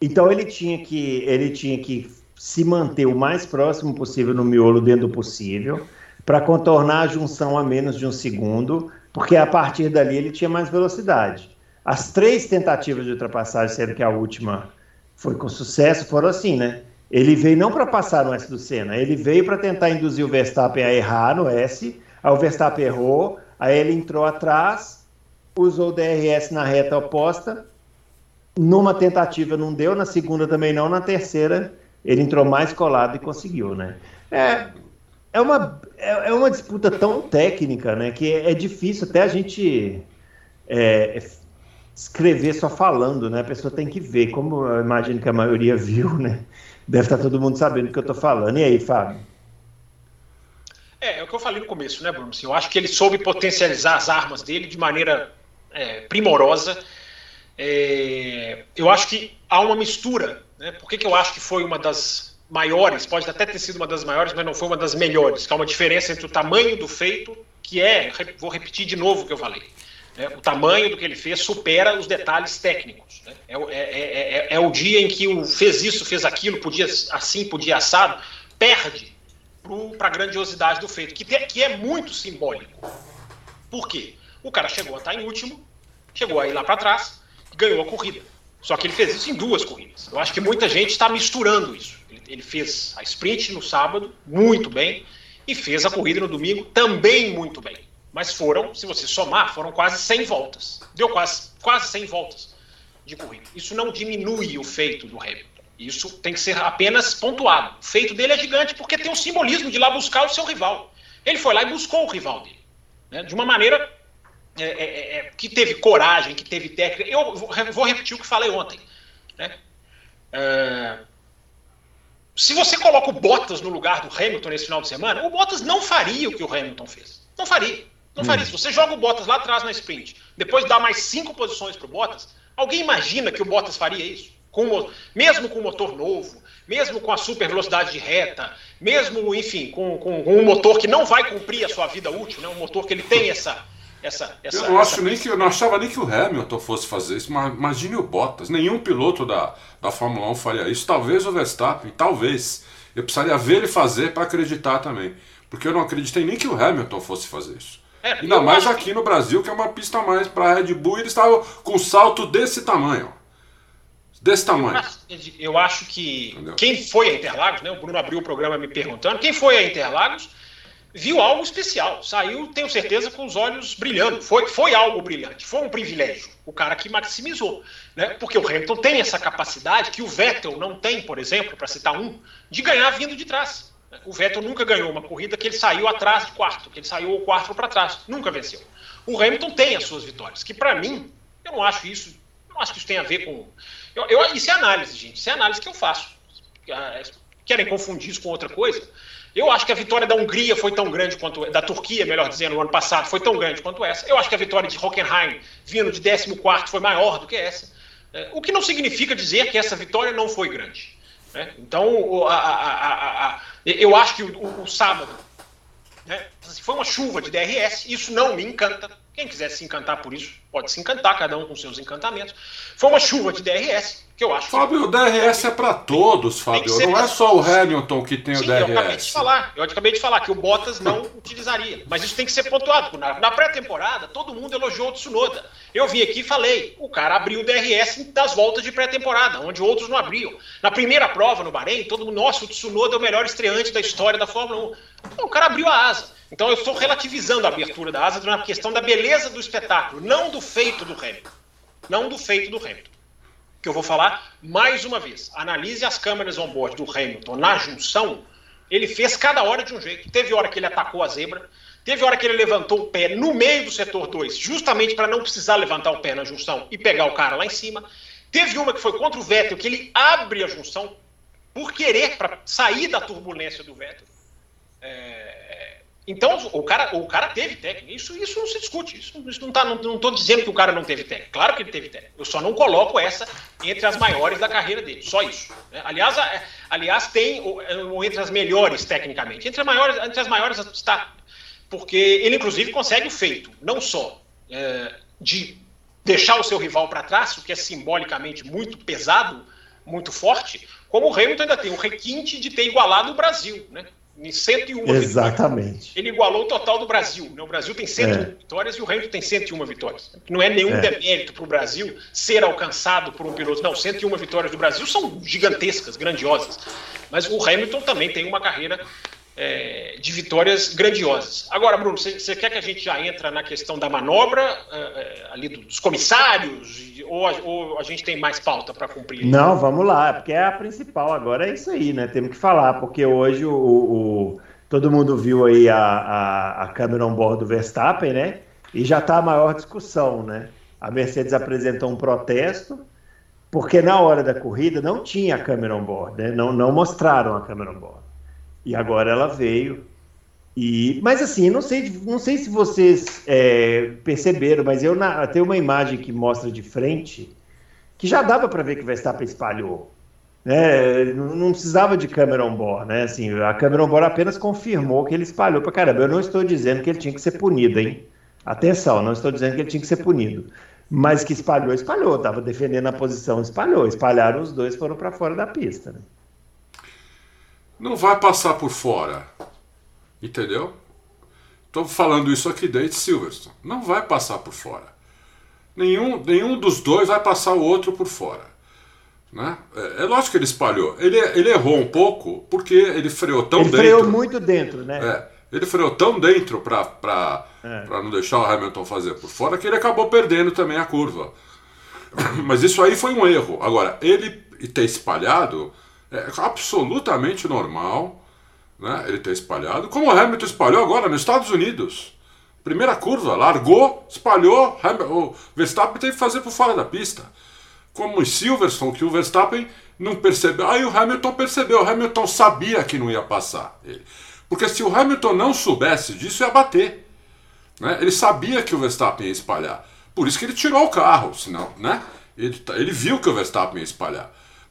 Então ele tinha que ele tinha que se manter o mais próximo possível no miolo dentro do possível para contornar a junção a menos de um segundo, porque a partir dali ele tinha mais velocidade. As três tentativas de ultrapassagem, sendo que a última foi com sucesso, foram assim, né? Ele veio não para passar no S do Senna, ele veio para tentar induzir o Verstappen a errar no S, aí o Verstappen errou, aí ele entrou atrás, usou o DRS na reta oposta, numa tentativa não deu, na segunda também não, na terceira ele entrou mais colado e conseguiu, né? É, é, uma, é, é uma disputa tão técnica, né, que é, é difícil até a gente é, escrever só falando, né? A pessoa tem que ver, como eu imagino que a maioria viu, né? Deve estar todo mundo sabendo do que eu estou falando. E aí, Fábio? É, é o que eu falei no começo, né, Bruno? Assim, eu acho que ele soube potencializar as armas dele de maneira é, primorosa. É, eu acho que há uma mistura. Né? Por que, que eu acho que foi uma das maiores? Pode até ter sido uma das maiores, mas não foi uma das melhores. Que há uma diferença entre o tamanho do feito, que é, vou repetir de novo o que eu falei. Né? O tamanho do que ele fez supera os detalhes técnicos. Né? É, é, é, é, o dia em que o fez isso, fez aquilo, podia assim, podia assado, perde para a grandiosidade do feito, que, que é muito simbólico. Por quê? O cara chegou a estar em último, chegou aí lá para trás, ganhou a corrida. Só que ele fez isso em duas corridas. Eu acho que muita gente está misturando isso. Ele, fez a sprint no sábado, muito bem, e fez a corrida no domingo também muito bem. Mas foram, se você somar, foram quase 100 voltas. Deu quase, quase 100 voltas de corrida. Isso não diminui o feito do Hamilton. Isso tem que ser apenas pontuado. O feito dele é gigante porque tem um simbolismo de ir lá buscar o seu rival. Ele foi lá e buscou o rival dele. Né? De uma maneira é, é, é, é que teve coragem, que teve técnica. Eu vou repetir o que falei ontem. Né? É, se você coloca o Bottas no lugar do Hamilton nesse final de semana, o Bottas não faria o que o Hamilton fez. Não faria. Não faria isso. Você joga o Bottas lá atrás na sprint, depois dá mais cinco posições para o Bottas. Alguém imagina que o Bottas faria isso? Com, mesmo com o motor novo, mesmo com a super velocidade de reta, mesmo, enfim, com, com, com, um motor que não vai cumprir a sua vida útil, né? um motor que ele tem essa. essa, essa eu, não essa... acho nem que, eu não achava nem que o Hamilton fosse fazer isso, mas imagine o Bottas. Nenhum piloto da, da Fórmula 1 faria isso. Talvez o Verstappen, talvez. Eu precisaria ver ele fazer para acreditar também. Porque eu não acreditei nem que o Hamilton fosse fazer isso. É, Ainda mais aqui no Brasil, que é uma pista mais para Red Bull, e eles estavam com um salto desse tamanho. Desse tamanho. Eu acho, eu acho que Entendeu? quem foi a Interlagos, né? O Bruno abriu o programa me perguntando, quem foi a Interlagos viu algo especial. Saiu, tenho certeza, com os olhos brilhando. Foi, foi algo brilhante, foi um privilégio. O cara que maximizou. Né? Porque o Hamilton tem essa capacidade que o Vettel não tem, por exemplo, para citar um, de ganhar vindo de trás. O Vettel nunca ganhou uma corrida que ele saiu atrás de quarto, que ele saiu o quarto para trás, nunca venceu. O Hamilton tem as suas vitórias, que para mim, eu não acho isso, não acho que isso tem a ver com. Eu, eu, isso é análise, gente, isso é análise que eu faço. Ah, querem confundir isso com outra coisa? Eu acho que a vitória da Hungria foi tão grande quanto. da Turquia, melhor dizendo, no ano passado, foi tão grande quanto essa. Eu acho que a vitória de Hockenheim, vindo de 14, foi maior do que essa. É, o que não significa dizer que essa vitória não foi grande. Né? Então, a, a, a, eu acho que o, o, sábado né, foi uma chuva de DRS, isso não me encanta. Quem quiser se encantar por isso, pode se encantar, cada um com seus encantamentos. Foi uma chuva de DRS, que eu acho. Fábio, o DRS é para todos, Fábio. Não é só o Hamilton que tem Sim, o DRS. Eu acabei de falar. Eu acabei de falar que o Bottas não utilizaria. Mas isso tem que ser pontuado. Na, na pré-temporada, todo mundo elogiou o Tsunoda. Eu vim aqui e falei, o cara abriu o DRS das voltas de pré-temporada, onde outros não abriam. Na primeira prova no Bahrein, todo mundo, nossa, o Tsunoda é o melhor estreante da história da Fórmula 1. Então, o cara abriu a asa. Então eu estou relativizando a abertura da asa na questão da beleza do espetáculo, não do feito do Hamilton. Não do feito do Hamilton. Que eu vou falar mais uma vez. Analise as câmeras on-board do Hamilton na junção. Ele fez cada hora de um jeito. Teve hora que ele atacou a zebra, teve hora que ele levantou o pé no meio do setor 2, justamente para não precisar levantar o pé na junção e pegar o cara lá em cima. Teve uma que foi contra o Vettel, que ele abre a junção por querer, para sair da turbulência do Vettel. É, então, o cara, o cara teve técnica. Isso, isso não se discute. Isso, isso não, tá, não, não dizendo que o cara não teve técnica. Claro que ele teve técnica. Eu só não coloco essa entre as maiores da carreira dele. Só isso. Né? Aliás, a, aliás, tem ou, entre as melhores tecnicamente. Entre as maiores, entre as maiores está. Porque ele, inclusive, consegue o feito. Não só é, de deixar o seu rival para trás, o que é simbolicamente muito pesado, muito forte, como o Hamilton ainda tem o requinte de ter igualado o Brasil, né? Em 101 Exatamente. Vitórias. Ele igualou o total do Brasil. Né? O Brasil tem 101 é. vitórias e o Hamilton tem 101 vitórias. Não é nenhum é. demérito para o Brasil ser alcançado por um piloto. Não, 101 vitórias do Brasil são gigantescas, grandiosas. Mas o Hamilton também tem uma carreira é, de vitórias grandiosas. Agora, Bruno, você quer que a gente já entra na questão da manobra, é, é, ali dos comissários, ou a, ou a gente tem mais pauta para cumprir? Não, vamos lá, porque é a principal agora, é isso aí, né? Temos que falar, porque hoje o, o todo mundo viu aí a, a, a câmera on board do Verstappen, né? E já está a maior discussão, né? A Mercedes apresentou um protesto, porque na hora da corrida não tinha a câmera on board, né? Não, não mostraram a câmera on board. E agora ela veio. E, mas assim, não sei, não sei se vocês é, perceberam, mas eu na, tem uma imagem que mostra de frente que já dava para ver que o Verstappen espalhou. Né? Não, não, precisava de câmera on board, né? Assim, a câmera on board apenas confirmou que ele espalhou para caramba. Eu não estou dizendo que ele tinha que ser punido, hein? Atenção, não estou dizendo que ele tinha que ser punido. Mas que espalhou, espalhou. Estava defendendo a posição, espalhou. Espalharam os dois, foram para fora da pista. Né? Não vai passar por fora. Entendeu? Estou falando isso aqui desde Silverstone. Não vai passar por fora. Nenhum, nenhum dos dois vai passar o outro por fora. Né? É, é lógico que ele espalhou. Ele, ele errou um pouco porque ele freou tão ele dentro. Ele freou muito dentro, né? É, ele freou tão dentro para é. não deixar o Hamilton fazer por fora que ele acabou perdendo também a curva. Mas isso aí foi um erro. Agora, ele ter espalhado é absolutamente normal né, ele ter espalhado, como o Hamilton espalhou agora nos Estados Unidos. Primeira curva, largou, espalhou, o Verstappen teve que fazer por fora da pista. Como em Silverstone, que o Verstappen não percebeu. Aí o Hamilton percebeu, o Hamilton sabia que não ia passar ele. Porque se o Hamilton não soubesse disso, ia bater. Né? Ele sabia que o Verstappen ia espalhar. Por isso que ele tirou o carro, senão, né? Ele, tá, ele viu que o Verstappen ia espalhar.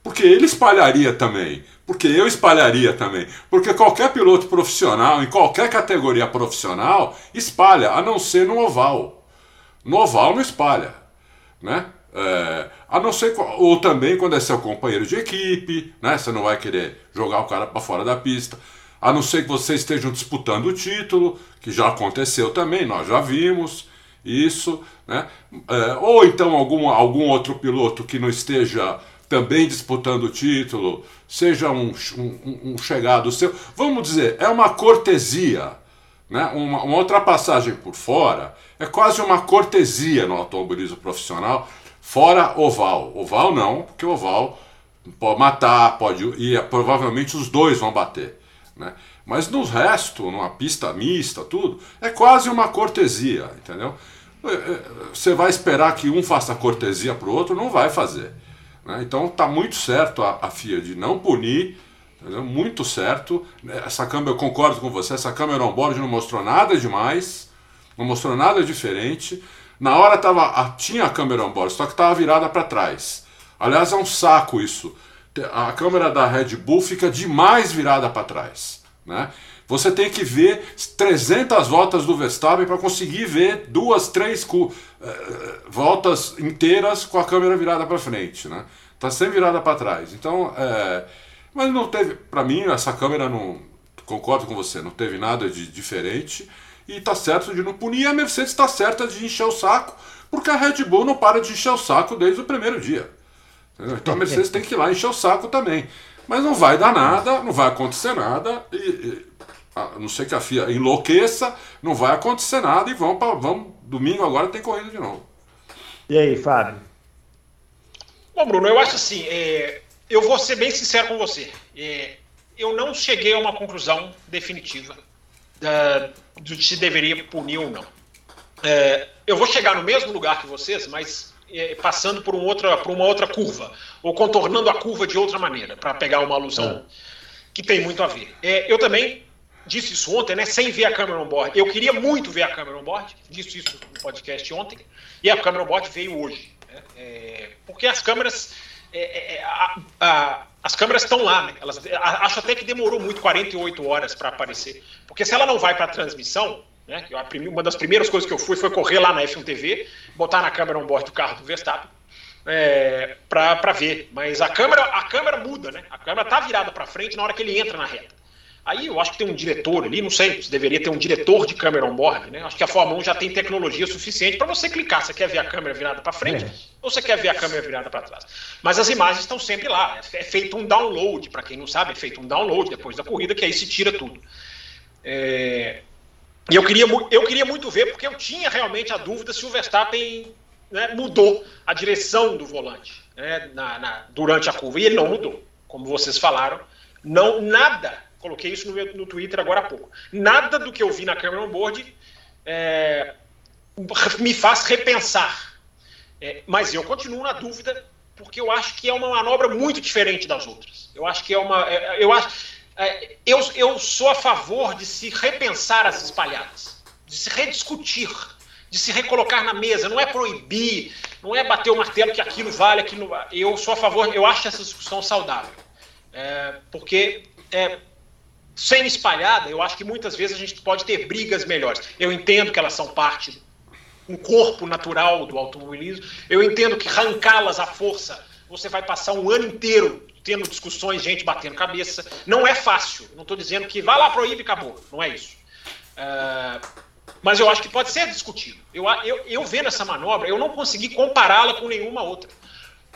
Porque ele espalharia também. Porque eu espalharia também. Porque qualquer piloto profissional, em qualquer categoria profissional, espalha, a não ser no oval. No oval não espalha. Né? É, a não ser, ou também quando é seu companheiro de equipe, né? Você não vai querer jogar o cara para fora da pista. A não ser que vocês estejam disputando o título, que já aconteceu também, nós já vimos isso, né? É, ou então algum, algum outro piloto que não esteja também disputando o título, seja um, um, um, chegado seu. Vamos dizer, é uma cortesia. Né? Uma, uma ultrapassagem por fora é quase uma cortesia no automobilismo profissional, fora oval. Oval não, porque oval pode matar, pode e provavelmente os dois vão bater. Né? Mas no resto, numa pista mista, tudo, é quase uma cortesia, entendeu? É, é, você vai esperar que um faça cortesia para o outro? Não vai fazer. Né? Então está muito certo a, a, FIA de não punir, muito certo. Essa câmera, eu concordo com você, essa câmera on-board não mostrou nada demais, não mostrou nada diferente. Na hora tava, tinha a câmera on-board, só que estava virada para trás. Aliás, é um saco isso. A câmera da Red Bull fica demais virada para trás. Né? Você tem que ver 300 voltas do Verstappen para conseguir ver duas, três uh, voltas inteiras com a câmera virada para frente, né? Tá sempre virada para trás. Então, é... mas não teve, para mim essa câmera não concordo com você, não teve nada de diferente e tá certo de não punir. E a Mercedes está certa de encher o saco, porque a Red Bull não para de encher o saco desde o primeiro dia. Então a Mercedes tem que ir lá encher o saco também. Mas não vai dar nada, não vai acontecer nada, e a não ser que a FIA enlouqueça, não vai acontecer nada e vamos para. Vamos, domingo agora tem corrida de novo. E aí, Fábio? Bom, Bruno, eu acho assim, é, eu vou ser bem sincero com você. É, eu não cheguei a uma conclusão definitiva uh, de se deveria punir ou não. É, eu vou chegar no mesmo lugar que vocês, mas é, passando por, um outra, por uma outra curva, ou contornando a curva de outra maneira, para pegar uma alusão é. que tem muito a ver. É, eu também disse isso ontem, né, sem ver a câmera on board. Eu queria muito ver a câmera on board, disse isso no podcast ontem, e a câmera on board veio hoje. Né, é, porque as câmeras. É, é, a, a, as câmeras estão lá, né? Elas, acho até que demorou muito 48 horas para aparecer. Porque se ela não vai para a transmissão, né? uma das primeiras coisas que eu fui foi correr lá na F1 TV, botar na câmera on board do carro do Verstappen é, para ver. Mas a câmera, a câmera muda, né? A câmera tá virada para frente na hora que ele entra na reta. Aí eu acho que tem um diretor ali, não sei se deveria ter um diretor de câmera on-board, né? Acho que a Fórmula 1 já tem tecnologia suficiente para você clicar. Você quer ver a câmera virada para frente é. ou você quer ver a câmera virada para trás. Mas as imagens estão sempre lá. É feito um download, para quem não sabe, é feito um download depois da corrida, que aí se tira tudo. É... E eu queria, eu queria muito ver, porque eu tinha realmente a dúvida se o Verstappen né, mudou a direção do volante né, na, na, durante a curva. E ele não mudou, como vocês falaram. Não, nada Coloquei isso no, no Twitter agora há pouco. Nada do que eu vi na câmera on board é, me faz repensar. É, mas eu continuo na dúvida, porque eu acho que é uma manobra muito diferente das outras. Eu acho que é uma. É, eu, acho, é, eu, eu sou a favor de se repensar as espalhadas, de se rediscutir, de se recolocar na mesa. Não é proibir, não é bater o martelo que aquilo vale, aquilo. Eu sou a favor, eu acho essa discussão saudável. É, porque é, sem espalhada, eu acho que muitas vezes a gente pode ter brigas melhores. Eu entendo que elas são parte, um corpo natural do automobilismo. Eu entendo que arrancá-las à força, você vai passar um ano inteiro tendo discussões, gente batendo cabeça. Não é fácil. Não estou dizendo que vai lá, proíbe e acabou. Não é isso. Uh, mas eu acho que pode ser discutido. Eu, eu, eu vendo essa manobra, eu não consegui compará-la com nenhuma outra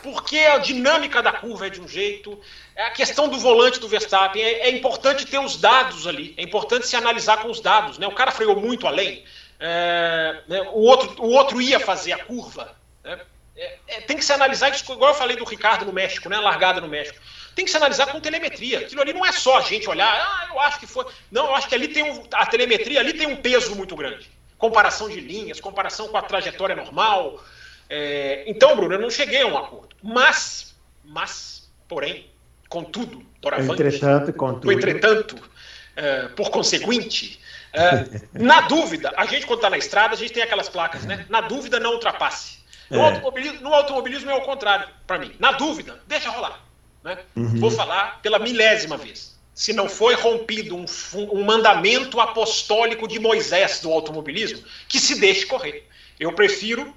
porque a dinâmica da curva é de um jeito, é a questão do volante do Verstappen, é, é, importante ter os dados ali, é importante se analisar com os dados. Né? O cara freou muito além, é, né? o, outro, o outro ia fazer a curva. Né? É, é, tem que se analisar igual eu falei do Ricardo no México, né? largada no México. Tem que se analisar com telemetria. Aquilo ali não é só a gente olhar, ah, eu acho que foi. Não, eu acho que ali tem um, a telemetria ali tem um peso muito grande. Comparação de linhas, comparação com a trajetória normal. É, então, Bruno, eu não cheguei a um acordo. Mas, mas, porém, contudo, doravante, entretanto, contudo. entretanto, é, por conseguinte, é, na dúvida, a gente quando está na estrada, a gente tem aquelas placas, né? Na dúvida, não ultrapasse. No, é. automobilismo, no automobilismo é o contrário, para mim. Na dúvida, deixa rolar. Né? Uhum. Vou falar pela milésima vez. Se não foi rompido um, um mandamento apostólico de Moisés do automobilismo, que se deixe correr. Eu prefiro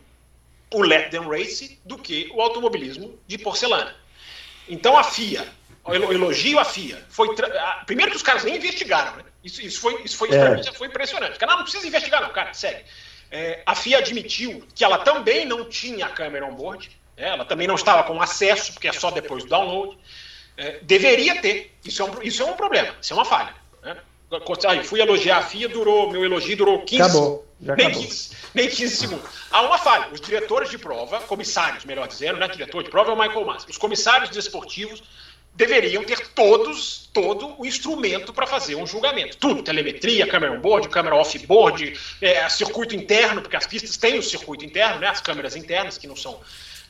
o let them race do que o automobilismo de porcelana. Então a FIA, eu elogio a FIA, foi primeiro que os caras nem investigaram, né? Isso, isso foi, isso foi, é. foi impressionante. Não, não precisa investigar, não, cara, segue. É, a FIA admitiu que ela também não tinha a câmera on board, né? ela também não estava com acesso, porque é só depois do download. É, deveria ter, isso é, um, isso é um problema, isso é uma falha. Né? Fui elogiar a FIA, durou, meu elogio durou 15, acabou, nem, 15, nem 15 segundos. Há uma falha. Os diretores de prova, comissários, melhor dizendo, né? Diretor de prova é o Michael Massa. Os comissários desportivos deveriam ter todos, todo o instrumento para fazer um julgamento. Tudo, telemetria, câmera on-board, câmera off-board, é, circuito interno, porque as pistas têm o circuito interno, né? As câmeras internas que não são,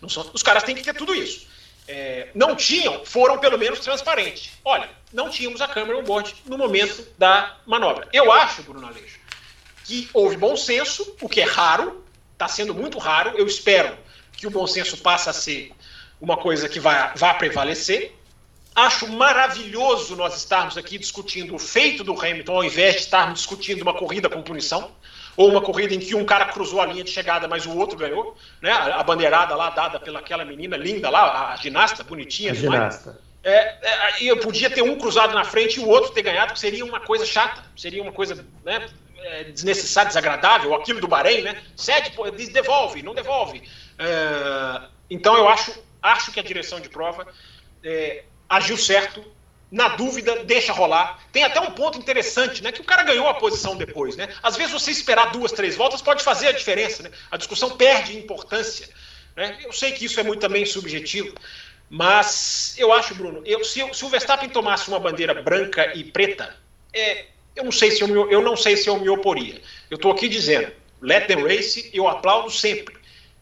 não são. Os caras têm que ter tudo isso é, não tinham, foram pelo menos transparentes. Olha, não tínhamos a câmera on-board no momento da manobra. Eu acho, Bruno Aleixo, que houve bom senso, o que é raro, está sendo muito raro. Eu espero que o bom senso passe a ser uma coisa que vai, vai prevalecer. Acho maravilhoso nós estarmos aqui discutindo o feito do Hamilton, ao invés de estarmos discutindo uma corrida com punição ou uma corrida em que um cara cruzou a linha de chegada, mas o outro ganhou, né? A bandeirada lá dada pelaquela menina linda lá, a ginasta, bonitinha. A ginasta. É, é, eu podia ter um cruzado na frente e o outro ter ganhado, que seria uma coisa chata, seria uma coisa, né? é, desnecessário, desagradável, aquilo do Bahrein, né? Cede, devolve, não devolve. É, então eu acho, acho que a direção de prova é, agiu certo. Na dúvida, deixa rolar. Tem até um ponto interessante, né? Que o cara ganhou a posição depois, né? Às vezes você esperar duas, três voltas pode fazer a diferença, né? A discussão perde importância. Né? Eu sei que isso é muito também subjetivo, mas eu acho, Bruno, eu, se, se, o Verstappen tomasse uma bandeira branca e preta, é, eu não sei se eu, me, eu não sei se eu me oporia. Eu estou aqui dizendo, let them race, eu aplaudo sempre.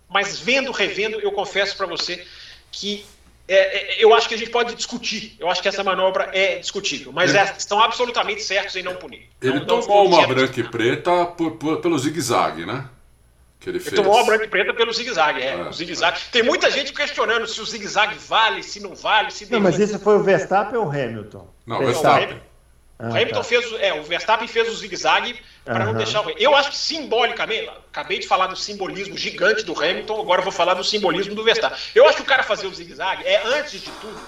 Mas vendo, revendo, eu confesso para você que é, é, eu acho que a gente pode discutir. Eu acho que essa manobra é discutível. Mas é, estão absolutamente certos em não punir. Ele não, tomou não uma branca e preta por, por, pelo zigue-zague, né? Que ele, ele tomou uma branca e preta pelo zigue-zague, é. é. O zigue-zague. Tem muita gente questionando se o zigue-zague vale, se não vale, se Não, mas isso foi o Verstappen ou o Hamilton? Não. Verstappen. Ah, o Hamilton tá. fez, é, o Verstappen fez o zigue-zague para uhum. não deixar o. Eu acho que simbolicamente, acabei de falar do simbolismo gigante do Hamilton, agora vou falar do simbolismo do Verstappen. Eu acho que o cara fazer o zigue-zague é, antes de tudo,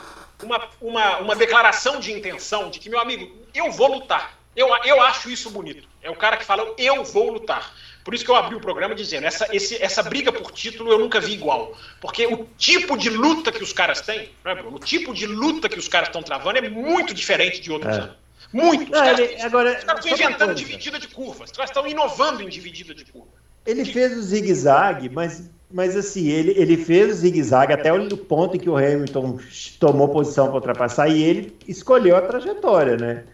uma, uma, uma declaração de intenção de que, meu amigo, eu vou lutar. Eu, eu acho isso bonito. É o cara que fala, eu vou lutar. Por isso que eu abri o programa dizendo, essa, esse, essa briga por título eu nunca vi igual. Porque o tipo de luta que os caras têm, né? O tipo de luta que os caras estão travando é muito diferente de outros é. anos. Muito. Os caras, ele, agora, os caras estão inventando dividida de curvas. Os caras estão inovando em dividida de curva. Ele fez o zigue-zague, mas, mas assim, ele, ele fez o zigue-zague até o ponto em que o Hamilton tomou posição para ultrapassar e ele escolheu a trajetória, né?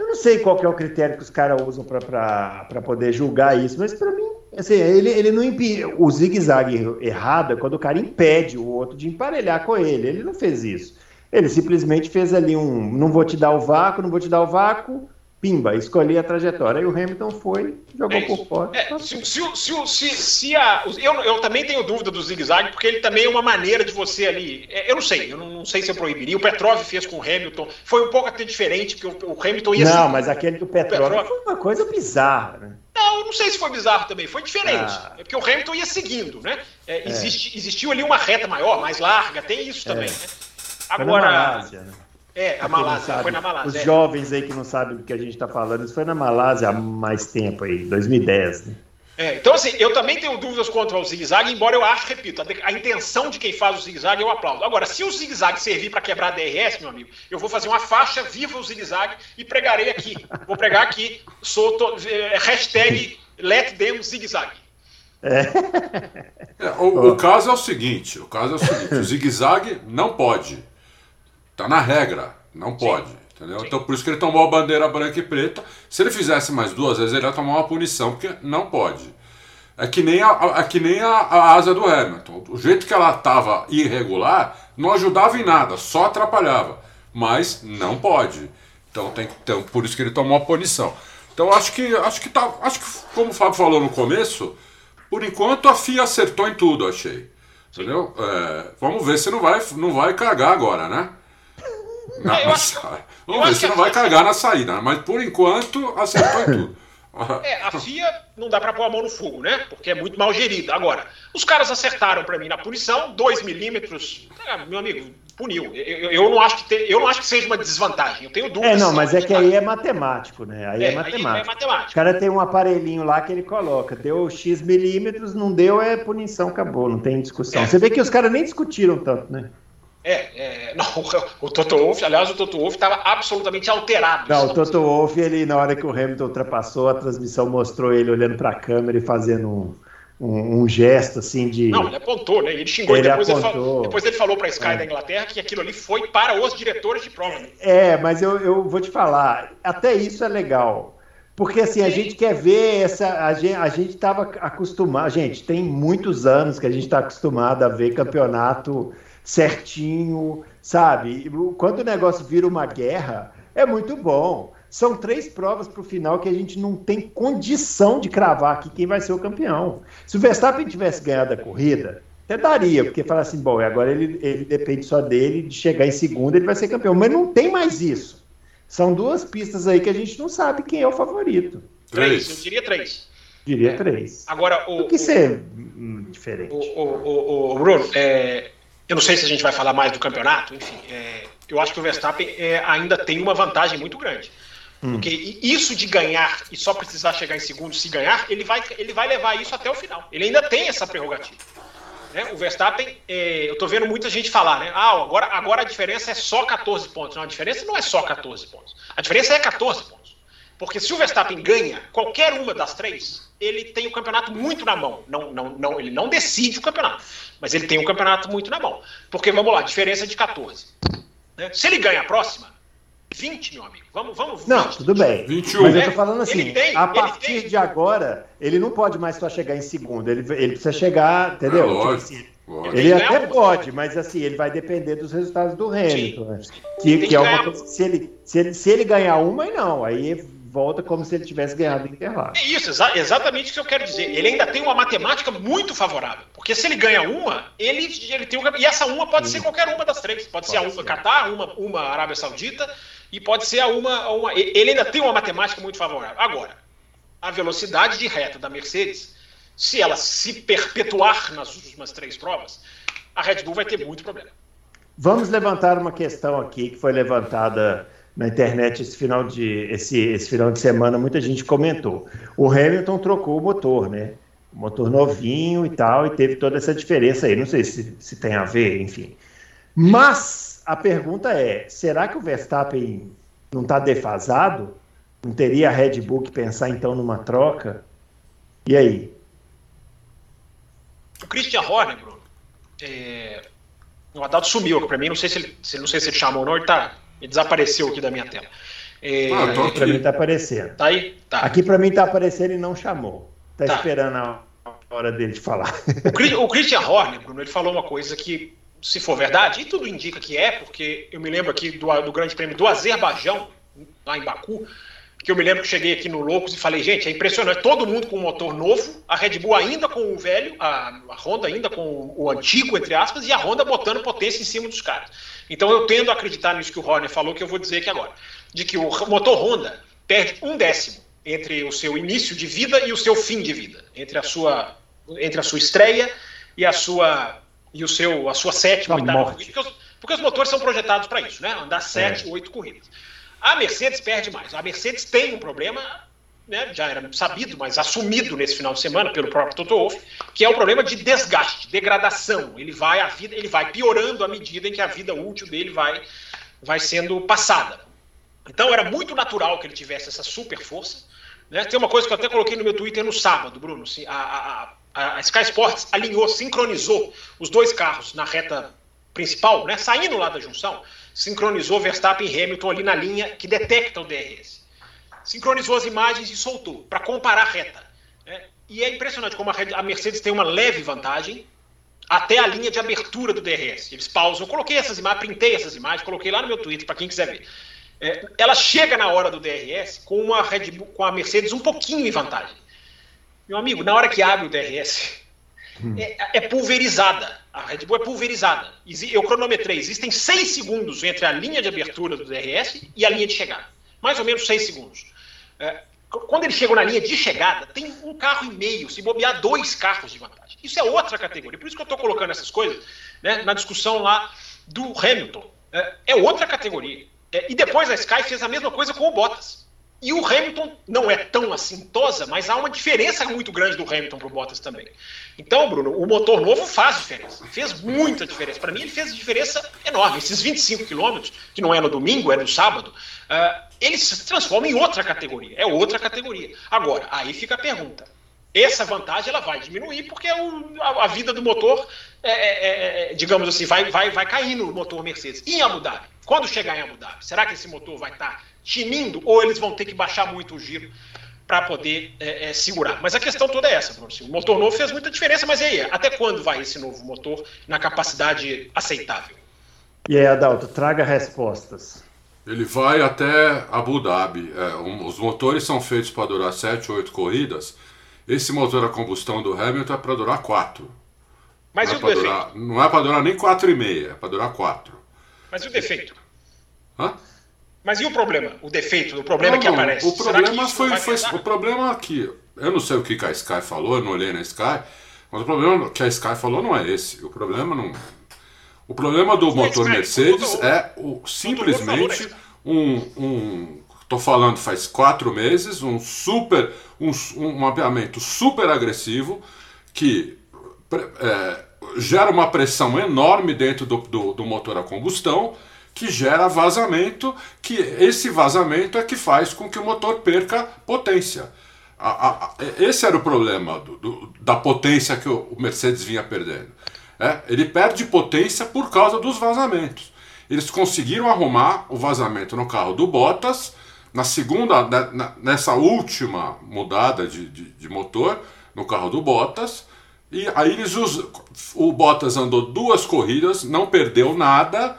Eu não sei qual é o critério que os caras usam para poder julgar isso, mas para mim, assim, ele, ele não impede. O zigue-zague errado é quando o cara impede o outro de emparelhar com ele. Ele não fez isso. Ele simplesmente fez ali um, não vou te dar o vácuo, não vou te dar o vácuo, pimba, escolhi a trajetória. E o Hamilton foi, jogou é por fora. É, se, se, se, se, se a, eu, eu também tenho dúvida do zigue-zague, porque ele também é uma maneira de você ali. É, eu não sei, eu não, não, sei se eu proibiria. O Petrov fez com o Hamilton, foi um pouco até diferente, porque o, o Hamilton ia. Não, mas aquele do Petrov, Petrov, foi uma coisa bizarra, né? Não, não sei se foi bizarro também, foi diferente. Ah. É porque o Hamilton ia seguindo, né? É, é. existe, existiu ali uma reta maior, mais larga, tem isso também, é. né? Agora. Malásia, né? É, a Malásia, foi na Malásia. Os é. jovens aí que não sabem do que a gente está falando, isso foi na Malásia há mais tempo aí, 2010, né? É, então, assim, eu também tenho dúvidas quanto ao zigue-zague, embora eu acho, repito, a, a, intenção de quem faz o zigue-zague eu aplaudo. Agora, se o zigue-zague servir para quebrar DRS, meu amigo, eu vou fazer uma faixa viva o zigue-zague e pregarei aqui. Vou pregar aqui, sou to, é, hashtag let them zigue-zague. É. É, o, o, caso é o seguinte: o caso é o seguinte, o zigue-zague não pode. Tá na regra, não pode. Entendeu? Então por isso que ele tomou a bandeira branca e preta. Se ele fizesse mais duas vezes, ele ia tomar uma punição, porque não pode. É que nem a, é que nem a, a asa do Hamilton. O jeito que ela estava irregular não ajudava em nada, só atrapalhava. Mas não pode. Então, tem, então por isso que ele tomou a punição. Então acho que acho que tá, acho que como o Fábio falou no começo, por enquanto a FIA acertou em tudo, achei. Entendeu? É, vamos ver se não vai não vai cagar agora, né? Não, é, acho, vamos ver se não vai cagar na saída, né? mas por enquanto acertou em tudo. É, a FIA não dá para pôr a mão no fogo, né? Porque é muito mal gerida. Agora, os caras acertaram para mim na punição, 2 milímetros. É, meu amigo, puniu. Eu, eu, não acho que te, eu não acho que seja uma desvantagem. Eu tenho dúvidas. É, não, mas é que aí é matemático, né? Aí é, é matemático. Aí é matemático. O cara tem um aparelhinho lá que ele coloca. Deu X milímetros, não deu, é punição, acabou. Não tem discussão. É. Você vê que os caras nem discutiram tanto, né? É, é, não, o Toto Wolff, aliás, o Toto Wolff estava absolutamente alterado. Não, o Toto Wolff, ele, na hora que o Hamilton ultrapassou, a transmissão mostrou ele olhando para a câmera e fazendo um, um, um, gesto assim de. Não, ele apontou, né? Ele xingou ele e depois, apontou. Ele falou, depois ele falou para a Sky é. da Inglaterra que aquilo ali foi para os diretores de prova. É, mas eu, eu vou te falar, até isso é legal. Porque assim, a gente quer ver essa. A gente, a gente tava acostumado. Gente, tem muitos anos que a gente está acostumado a ver campeonato certinho, sabe? Quando o negócio vira uma guerra, é muito bom. São três provas para o final que a gente não tem condição de cravar aqui quem vai ser o campeão. Se o Verstappen tivesse ganhado a corrida, até daria, porque fala assim, bom, agora ele, ele depende só dele, de chegar em segundo, ele vai ser campeão. Mas não tem mais isso. São duas pistas aí que a gente não sabe quem é o favorito. Três, eu diria três. Diria é. três. Agora, o. o que ser hum, diferente. O, o, o, o Bruno, é, eu não sei se a gente vai falar mais do campeonato, enfim. É, eu acho que o Verstappen é, ainda tem uma vantagem muito grande. Hum. Porque isso de ganhar e só precisar chegar em segundo se ganhar, ele vai, ele vai levar isso até o final. Ele ainda tem essa prerrogativa. Né? O Verstappen, é, eu estou vendo muita gente falar, né? Ah, agora, agora a diferença é só 14 pontos. Não, a diferença não é só 14 pontos. A diferença é 14 pontos. Porque se o Verstappen ganha qualquer uma das três, ele tem o campeonato muito na mão. Não, não, não, ele não decide o campeonato, mas ele tem o campeonato muito na mão. Porque, vamos lá, diferença de 14. Né? Se ele ganha a próxima, 20, meu amigo. Vamos, vamos. 20, não, tudo bem. 21. Mas eu tô falando assim, tem, a partir de agora, ele não pode mais só chegar em segundo. Ele, ele precisa chegar, entendeu? É, lógico, tipo assim, Ele até pode, mas assim, ele vai depender dos resultados do Hamilton. Né? Que, que, é uma coisa. Se ele, se, ele, se ele ganhar uma, não. Aí volta como se ele tivesse ganhado em Interlagos. É isso, exa exatamente isso que eu quero dizer. Ele ainda tem uma matemática muito favorável. Porque se ele ganha uma, ele, ele tem um, E essa uma pode Sim. ser qualquer uma das três. Pode, pode ser a uma Catar, uma, uma Arábia Saudita e pode ser a uma, a uma. Ele ainda tem uma matemática muito favorável. Agora, a velocidade de reta da Mercedes, se ela se perpetuar nas últimas três provas, a Red Bull vai ter muito problema. Vamos levantar uma questão aqui que foi levantada na internet esse final de, esse, esse final de semana, muita gente comentou. O Hamilton trocou o motor, né? Motor novinho e tal, e teve toda essa diferença aí. Não sei se, se tem a ver, enfim. Mas a pergunta é: será que o Verstappen não está defasado? Não teria a Red Bull que pensar então numa troca? E aí? O Christian Horner, Bruno, é... o Adalto sumiu para mim, não sei se ele, não sei se ele chamou ou não, ele, tá, ele desapareceu aqui da minha tela. É... Ah, aqui para mim está aparecendo. Tá aí? Tá. Aqui para mim está aparecendo e não chamou. Está tá. esperando a hora dele de falar. O, Christian Horner, Bruno, ele falou uma coisa que se for verdade, e tudo indica que é, porque eu me lembro aqui do, do Grande Prêmio do Azerbaijão, lá em Baku, que eu me lembro que cheguei aqui no Loucos e falei, gente, é impressionante, todo mundo com um motor novo, a Red Bull ainda com o velho, a, a Honda ainda com o antigo, entre aspas, e a Honda botando potência em cima dos caras. Então eu tendo a acreditar nisso que o Horner falou, que eu vou dizer aqui agora, de que o motor Honda perde um décimo entre o seu início de vida e o seu fim de vida, entre a sua, entre a sua estreia e a sua e o seu, a sua sétima, oitava corrida, porque os, porque os, motores são projetados para isso, né? Andar sete, é. oito corridas. A Mercedes perde mais. A Mercedes tem um problema, né, já era sabido, mas assumido nesse final de semana pelo próprio Toto Wolff, que é o problema de desgaste, degradação. Ele vai a vida, ele vai piorando à medida em que a vida útil dele vai, vai sendo passada. Então era muito natural que ele tivesse essa super força. Né? Tem uma coisa que eu até coloquei no meu Twitter no sábado, Bruno. Assim, a, a, a Sky Sports alinhou, sincronizou os dois carros na reta principal, né, saindo lá da junção, sincronizou Verstappen e Hamilton ali na linha que detecta o DRS. Sincronizou as imagens e soltou para comparar a reta. Né? E é impressionante como a Mercedes tem uma leve vantagem até a linha de abertura do DRS. Eles pausam. Eu coloquei essas imagens, printei essas imagens, coloquei lá no meu Twitter para quem quiser ver. É, ela chega na hora do DRS com, uma Red Bull, com a Mercedes um pouquinho em vantagem. Meu amigo, na hora que abre o DRS. É, é, pulverizada. A Red Bull é pulverizada. Eu cronometrei, existem seis segundos entre a linha de abertura do DRS e a linha de chegada. Mais ou menos seis segundos. É, quando ele chega na linha de chegada, tem um carro e meio, se bobear dois carros de vantagem. Isso é outra categoria. Por isso que eu estou colocando essas coisas né, na discussão lá do Hamilton. É, é outra categoria. É, e depois a Sky fez a mesma coisa com o Bottas. E o Hamilton não é tão assintosa, mas há uma diferença muito grande do Hamilton para o Bottas também. Então, Bruno, o motor novo faz diferença. Fez muita diferença. Para mim, ele fez diferença enorme. Esses 25 quilômetros, que não é no domingo, é no sábado, uh, ele se transforma em outra categoria. É outra categoria. Agora, aí fica a pergunta. Essa vantagem ela vai diminuir porque o, a, a, vida do motor, é, é, é, é digamos assim, vai, vai, vai cair no motor Mercedes. E em Abu Dhabi? Quando chegar em Abu Dhabi, será que esse motor vai estar tá tinindo ou eles vão ter que baixar muito o giro para poder é, é, segurar. Mas a questão toda é essa, Bruno. O motor novo fez muita diferença, mas e aí? Até quando vai esse novo motor na capacidade aceitável? E aí, Adalto, traga respostas. Ele vai até Abu Dhabi. É, um, os motores são feitos para durar 7, 8 corridas. Esse motor a combustão do Hamilton é para durar 4. Mas não e o defeito? Durar, não é para durar nem 4,5, é para durar 4. Mas e o defeito? Hã? Mas e o problema? O defeito, o problema não, que aparece? O problema foi, foi o problema aqui. Eu não sei o que a Sky falou, eu não olhei na Sky, mas o problema que a Sky falou não é esse. O problema não. O problema do motor Mercedes é o, simplesmente um, um Estou falando faz quatro meses, um super, um, um mapeamento super agressivo que é, gera uma pressão enorme dentro do, do, do motor a combustão que gera vazamento, que esse vazamento é que faz com que o motor perca potência. A, a, esse era o problema do, do, da potência que o Mercedes vinha perdendo. É, ele perde potência por causa dos vazamentos. Eles conseguiram arrumar o vazamento no carro do Bottas, na segunda, na, nessa última mudada de, de, de, motor no carro do Bottas, e aí eles o Bottas andou duas corridas, não perdeu nada,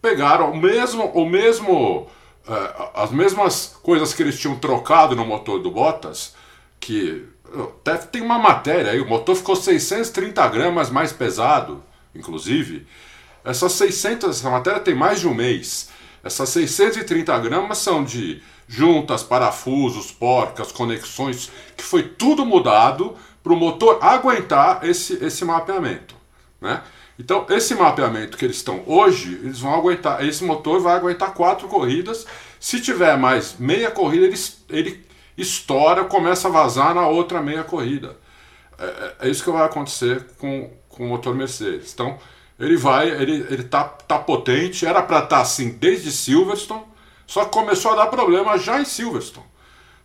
pegaram o mesmo, o mesmo, uh, as mesmas coisas que eles tinham trocado no motor do Bottas, que até tem uma matéria aí, o motor ficou 630 gramas mais pesado, inclusive. Essas 600, essa matéria tem mais de um mês. Essas 630 gramas são de juntas, parafusos, porcas, conexões, que foi tudo mudado para o motor aguentar esse, esse mapeamento. Né? Então, esse mapeamento que eles estão hoje, eles vão aguentar, esse motor vai aguentar quatro corridas. Se tiver mais meia corrida, ele, ele estoura, começa a vazar na outra meia corrida. É, é, é isso que vai acontecer com, com o motor Mercedes. Então, ele vai, ele, ele tá, tá potente, era para estar tá assim desde Silverstone, só que começou a dar problema já em Silverstone.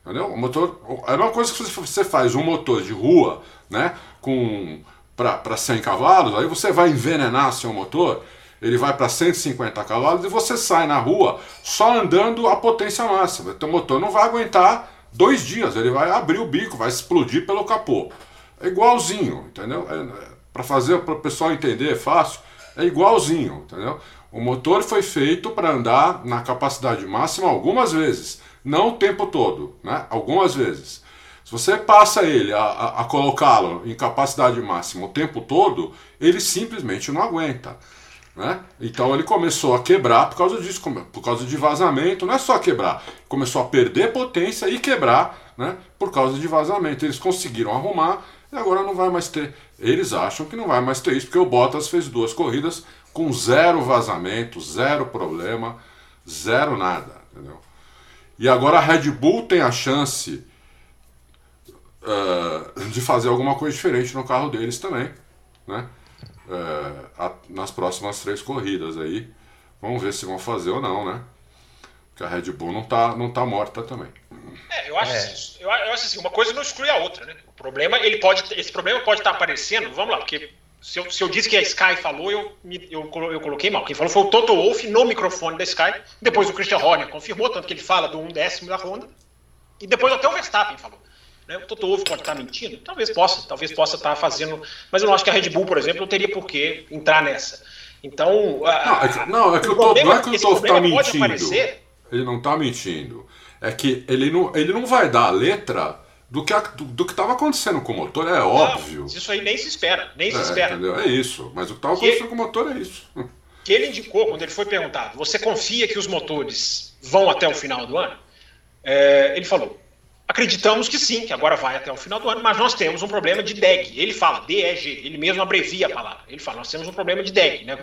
Entendeu? O motor, é uma coisa que você faz um motor de rua, né, com para 100 cavalos, aí você vai envenenar seu motor, ele vai para 150 cavalos e você sai na rua só andando a potência máxima. O motor não vai aguentar dois dias, ele vai abrir o bico, vai explodir pelo capô. É igualzinho, entendeu? É para fazer para o pessoal entender é fácil, é igualzinho, entendeu? O motor foi feito para andar na capacidade máxima algumas vezes, não o tempo todo, né? Algumas vezes. Se você passa ele a, a, a colocá-lo em capacidade máxima o tempo todo, ele simplesmente não aguenta. Né? Então ele começou a quebrar por causa disso, por causa de vazamento. Não é só quebrar, começou a perder potência e quebrar né, por causa de vazamento. Eles conseguiram arrumar e agora não vai mais ter. Eles acham que não vai mais ter isso, porque o Bottas fez duas corridas com zero vazamento, zero problema, zero nada. Entendeu? E agora a Red Bull tem a chance uh, de fazer alguma coisa diferente no carro deles também, né? Uh, a, nas próximas três corridas aí. Vamos ver se vão fazer ou não, né? Porque a Red Bull não tá, não tá morta também. É, eu acho, é. Assim, eu, eu, acho assim, uma coisa não exclui a outra, né? O problema, ele pode, esse problema pode estar tá aparecendo, vamos lá, porque se eu, se eu disse que a Sky falou, eu, eu, eu coloquei mal. Quem falou foi o Toto Wolff no microfone da Sky, depois o Christian Horner confirmou, tanto que ele fala do um décimo da Honda, e depois até o Verstappen falou. Né? O Toto Wolff pode estar mentindo? Talvez possa, talvez possa estar fazendo. Mas eu não acho que a Red Bull, por exemplo, não teria por que entrar nessa. Então. Não, é que, não, é que o, Toto, não é que o Toto está mentindo. Aparecer... Ele não está mentindo. É que ele não, ele não vai dar a letra do que do, do que estava acontecendo com o motor, é óbvio. Isso aí nem se espera, nem se é, espera. Entendeu? É isso. Mas o que estava acontecendo com o motor é isso. Que ele indicou quando ele foi perguntado: você confia que os motores vão até o final do ano? É, ele falou: Acreditamos que sim, que agora vai até o final do ano, mas nós temos um problema de DEG. Ele fala DEG, ele mesmo abrevia a palavra. Ele fala, nós temos um problema de DEG, né,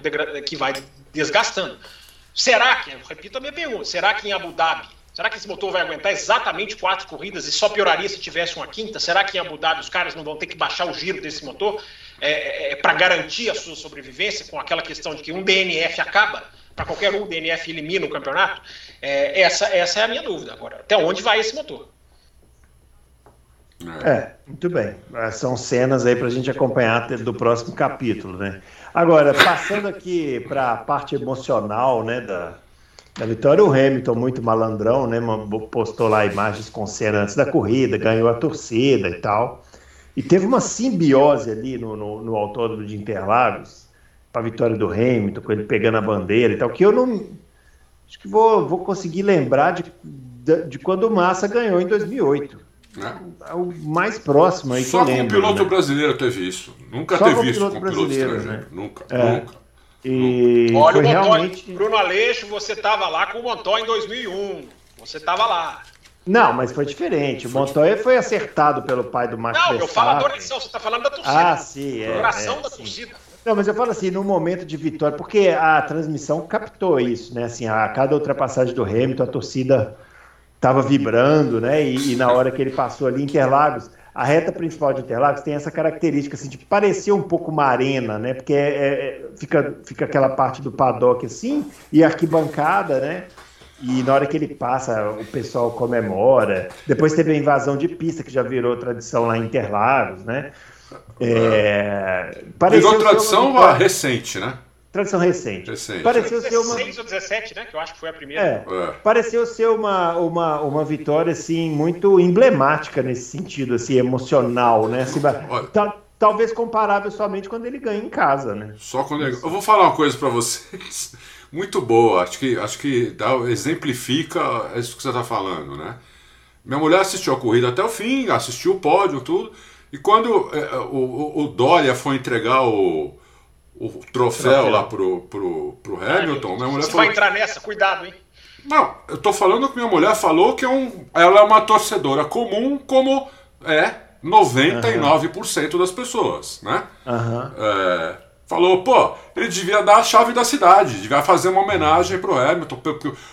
que vai desgastando. Será que, repito a minha pergunta, será que em Abu Dhabi, será que esse motor vai aguentar exatamente quatro corridas e só pioraria se tivesse uma quinta? Será que em Abu Dhabi os caras não vão ter que baixar o giro desse motor é, é, é para garantir a sua sobrevivência com aquela questão de que um DNF acaba? Para qualquer um, o DNF elimina o campeonato? É, essa, essa é a minha dúvida. Agora, até onde vai esse motor? É, muito bem. É, são cenas aí para a gente acompanhar do próximo capítulo, né? Agora, passando aqui para a parte emocional, né, da, da vitória, o Hamilton, muito malandrão, né, postou lá imagens com cena antes da corrida, ganhou a torcida e tal. E teve uma simbiose ali no, no, no autódromo de Interlagos, para a vitória do Hamilton, com ele pegando a bandeira e tal, que eu não. Acho que vou, vou conseguir lembrar de, de, de quando o Massa ganhou em 2008. Né? É o mais próximo aí Só que lembro, o piloto né? brasileiro teve isso. Nunca Só teve isso com o piloto estrangeiro. Né? Nunca, é. nunca. E nunca. Olha, o realmente... Bruno Aleixo, você estava lá com o Montoya em 2001. Você estava lá. Não, mas foi diferente. O Montoya foi acertado pelo pai do Max Não, eu falo a adoração, você está falando da torcida. Ah, sim, é. Coração é, da torcida. Não, mas eu falo assim, no momento de vitória, porque a transmissão captou isso, né? Assim, a cada ultrapassagem do Hamilton, a torcida estava vibrando, né? E, e, na hora que ele passou ali Interlagos, a reta principal de Interlagos tem essa característica assim, de parecer um pouco uma arena, né? Porque é, é, fica, fica aquela parte do paddock assim e arquibancada, né? E na hora que ele passa, o pessoal comemora. Depois teve a invasão de pista, que já virou tradição lá em Interlagos, né? É, virou tradição uma... recente, né? Tradição recente. recente. Pareceu ser uma. 16 ou 17, né? Que eu acho que foi a primeira. É, é. Pareceu ser uma, uma, uma vitória, assim, muito emblemática nesse sentido, assim, emocional, né? Assim, tá, talvez comparável somente quando ele ganha em casa, né? Só quando ele... Eu vou falar uma coisa para vocês muito boa. Acho que, acho que dá, exemplifica isso que você está falando, né? Minha mulher assistiu a corrida até o fim, assistiu o pódio, tudo. E quando é, o, o Dória foi entregar o, o troféu lá pro, pro, pro Hamilton, minha mulher Você falou, vai entrar nessa, cuidado, hein? Não, eu tô falando que minha mulher falou que é um, ela é uma torcedora comum, como é 99% uhum. das pessoas, né? Uhum. É, falou, pô, ele devia dar a chave da cidade, devia fazer uma homenagem pro Hamilton,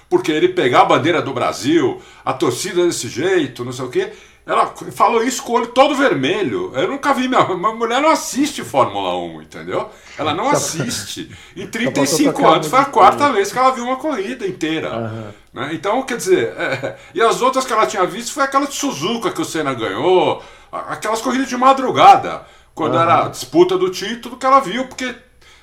porque ele pegar a bandeira do Brasil, a torcida desse jeito, não sei o quê. Ela falou isso com o olho todo vermelho. Eu nunca vi. Minha, minha mulher não assiste Fórmula 1, entendeu? Ela não assiste. Em 35 anos foi a quarta vez que ela viu uma corrida inteira. Uhum. Né? Então, quer dizer. É, e as outras que ela tinha visto foi aquela de Suzuka que o Senna ganhou, aquelas corridas de madrugada, quando uhum. era a disputa do título que ela viu, porque a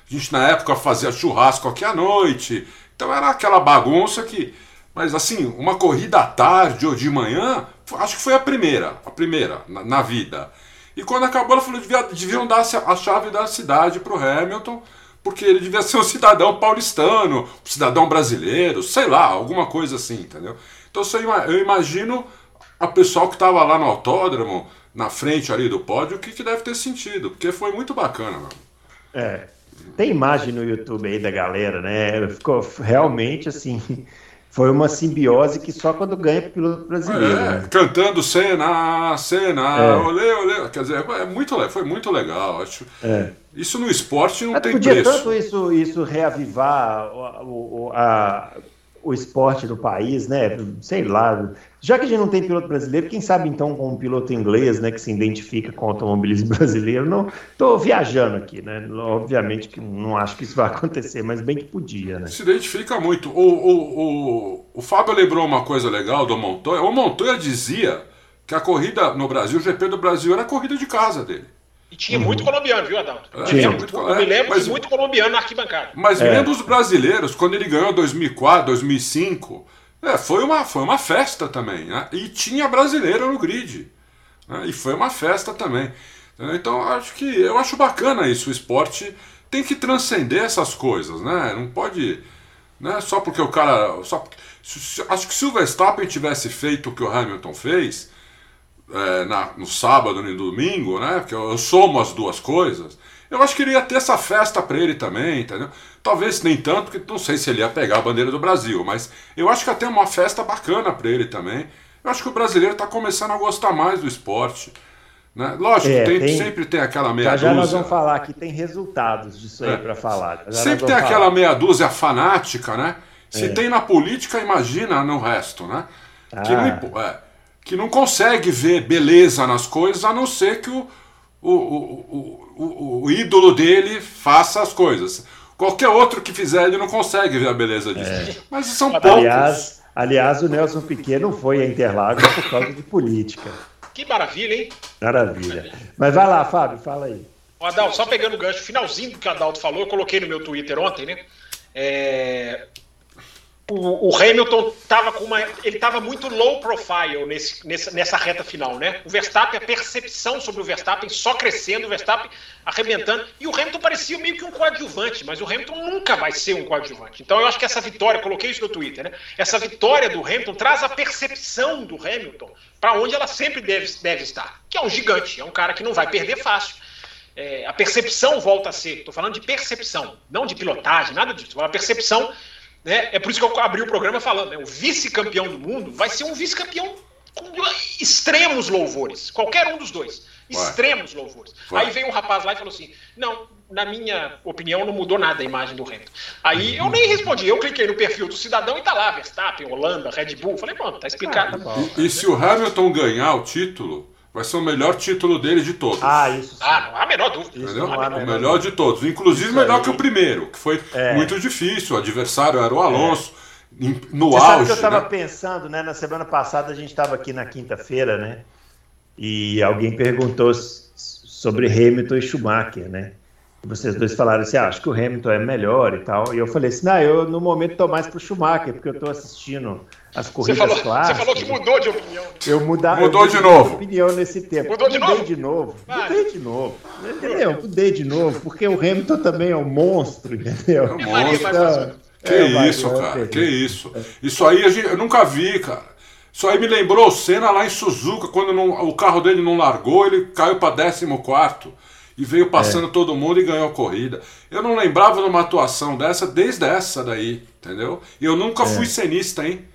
gente na época fazia churrasco aqui à noite. Então era aquela bagunça que. Mas assim, uma corrida à tarde ou de manhã Acho que foi a primeira, a primeira na, na vida. E quando acabou, ela falou que devia, deviam dar a chave da cidade para o Hamilton, porque ele devia ser um cidadão paulistano, um cidadão brasileiro, sei lá, alguma coisa assim, entendeu? Então eu imagino a pessoal que estava lá no autódromo, na frente ali do pódio, o que, que deve ter sentido, porque foi muito bacana, mano. É. Tem imagem no YouTube aí da galera, né? Ficou realmente assim foi uma simbiose que só quando ganha o piloto brasileiro. É, né? Cantando cena, cena, é. olê, olê. Quer dizer, é muito, foi muito legal. Acho. É. Isso no esporte não Mas tem podia preço. tanto isso, isso reavivar o, a, o esporte do país, né? Sei lá. Já que a gente não tem piloto brasileiro, quem sabe então com um piloto inglês, né, que se identifica com o automobilismo brasileiro? Não, estou viajando aqui, né? Obviamente que não acho que isso vai acontecer, mas bem que podia, né? Se identifica muito. O, o, o, o Fábio lembrou uma coisa legal do Montoya. O Montoya dizia que a corrida no Brasil, o GP do Brasil, era a corrida de casa dele. E tinha muito uhum. colombiano, viu, Adalto? É, tinha muito, eu me lembro mas, de muito colombiano na arquibancada. Mas é. vendo os brasileiros, quando ele ganhou 2004, 2005, é, foi, uma, foi uma festa também. Né? E tinha brasileiro no grid. Né? E foi uma festa também. Então acho que eu acho bacana isso. O esporte tem que transcender essas coisas, né? Não pode. Né? Só porque o cara. Só, acho que se o Verstappen tivesse feito o que o Hamilton fez é, na, no sábado e no domingo, né? Porque eu, eu somo as duas coisas. Eu acho que ele ia ter essa festa para ele também, entendeu? Talvez nem tanto, porque não sei se ele ia pegar a bandeira do Brasil, mas eu acho que ter uma festa bacana para ele também. Eu acho que o brasileiro está começando a gostar mais do esporte. Né? Lógico, é, tem, tem, sempre tem aquela meia já, dúzia. Já nós vamos falar que tem resultados disso aí é. para falar. Já sempre tem aquela falar. meia dúzia fanática, né? Se é. tem na política, imagina no resto, né? Ah. Que, não, é, que não consegue ver beleza nas coisas, a não ser que o, o, o, o, o ídolo dele faça as coisas. Qualquer outro que fizer, ele não consegue ver a beleza disso. É. Mas são poucos. Aliás, aliás, o Nelson Piquet não foi a Interlagos por causa de política. Que maravilha, hein? Maravilha. Mas vai lá, Fábio, fala aí. O Adalto, só pegando o gancho, finalzinho do que o Adalto falou, eu coloquei no meu Twitter ontem, né? É, o, o, Hamilton estava com uma. Ele estava muito low profile nesse, nessa, nessa reta final, né? O Verstappen, a percepção sobre o Verstappen só crescendo, o Verstappen arrebentando. E o Hamilton parecia meio que um coadjuvante, mas o Hamilton nunca vai ser um coadjuvante. Então eu acho que essa vitória, coloquei isso no Twitter, né? Essa vitória do Hamilton traz a percepção do Hamilton para onde ela sempre deve, deve estar. Que é um gigante, é um cara que não vai perder fácil. É, a percepção volta a ser, estou falando de percepção, não de pilotagem, nada disso. A percepção né? É por isso que eu abri o programa falando, né? o vice-campeão do mundo vai ser um vice-campeão com extremos louvores. Qualquer um dos dois. Extremos louvores. Vai. Aí veio um rapaz lá e falou assim: não, na minha opinião, não mudou nada a imagem do Hamilton. Aí eu nem respondi, eu cliquei no perfil do cidadão e tá lá, Verstappen, Holanda, Red Bull. Falei, pronto, tá explicado. Ah, e, e se o Hamilton ganhar o título, vai ser o melhor título dele de todos. Ah, isso. Ah, não há a menor dúvida. Entendeu? o melhor de todos. Inclusive isso melhor aí. que o primeiro, que foi é. muito difícil. O adversário era o Alonso. É. No Você auge. Sabe que eu estava né? pensando, né? Na semana passada a gente estava aqui na quinta-feira, né? E alguém perguntou sobre Hamilton e Schumacher, né? vocês dois falaram assim, ah, acho que o Hamilton é melhor e tal. E eu falei assim, não, eu no momento tô mais pro Schumacher, porque eu tô assistindo as corridas você falou, clássicas. Você falou que mudou de opinião. Eu mudar, mudou eu de novo. Opinião nesse tempo. Mudou de mudei novo? de novo. Mudei de novo. Entendeu? Mudei de novo, porque o Hamilton também é um monstro, entendeu? É um monstro. Então, que é, isso, cara, que isso. Isso aí a gente, eu nunca vi, cara. Isso aí me lembrou o Senna lá em Suzuka, quando não, o carro dele não largou, ele caiu para 14 e veio passando é. todo mundo e ganhou a corrida. Eu não lembrava de uma atuação dessa desde essa daí, entendeu? E eu nunca é. fui cenista, hein?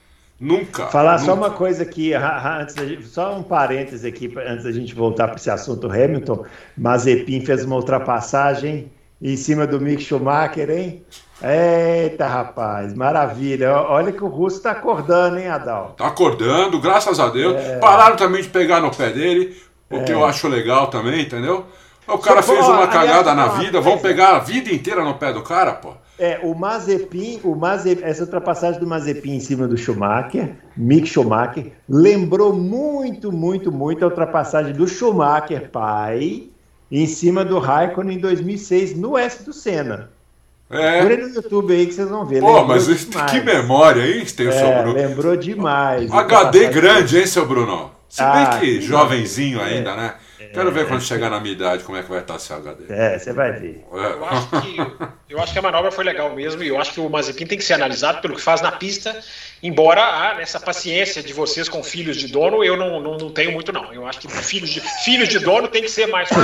Nunca. Falar nunca. só uma coisa aqui, antes gente, só um parêntese aqui, antes da gente voltar para esse assunto Hamilton. Mazepin fez uma ultrapassagem em cima do Mick Schumacher, hein? Eita, rapaz, maravilha. Olha que o Russo está acordando, hein, Adal? Tá acordando, graças a Deus. É... Pararam também de pegar no pé dele, o que é. eu acho legal também, entendeu? O cara fez uma cagada na vida, vão pegar a vida inteira no pé do cara, pô. É, o Mazepin, o Mazepin, essa ultrapassagem do Mazepin em cima do Schumacher, Mick Schumacher, lembrou muito, muito, muito a ultrapassagem do Schumacher pai em cima do Raikkonen em 2006 no S do Senna. É. Procure no YouTube aí que vocês vão ver. Pô, mas que memória, hein? Tem o seu Bruno. Lembrou demais. HD grande, hein, seu Bruno? Se bem ah, que jovenzinho é. ainda, né? Quero ver quando chegar na minha idade como é que vai estar esse HD. É, você vai ver. Eu, acho que, eu acho que a manobra foi legal mesmo e eu acho que o Mazepin tem que ser analisado pelo que faz na pista, embora ah, nessa paciência de vocês com filhos de dono eu não, não, não tenho muito não. Eu acho que filhos de, filhos de dono tem que ser mais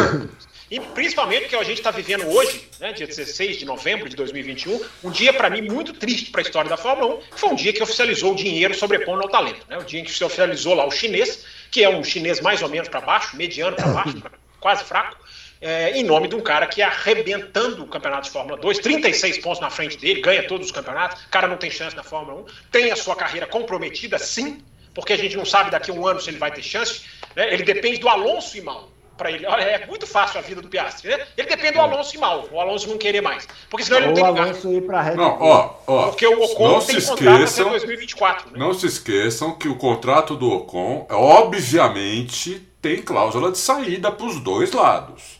E principalmente que a gente está vivendo hoje, né, dia 16 de novembro de 2021, um dia para mim muito triste para a história da Fórmula 1, que foi um dia que oficializou o dinheiro sobrepondo ao talento. Né, o dia em que se oficializou lá o chinês que é um chinês mais ou menos para baixo, mediano para baixo, quase fraco, é, em nome de um cara que é arrebentando o campeonato de Fórmula 2, 36 pontos na frente dele, ganha todos os campeonatos, o cara não tem chance na Fórmula 1, tem a sua carreira comprometida, sim, porque a gente não sabe daqui a um ano se ele vai ter chance, né? ele depende do Alonso e mal para ele. Olha, é muito fácil a vida do Piastri, né? Ele depende do Alonso e mal, o Alonso não querer mais. Porque senão ele não tem lugar. Alonso ir pra não, ó, ó, Porque o Ocon não tem se esqueçam, até 2024. Né? Não se esqueçam que o contrato do Ocon, obviamente, tem cláusula de saída para os dois lados.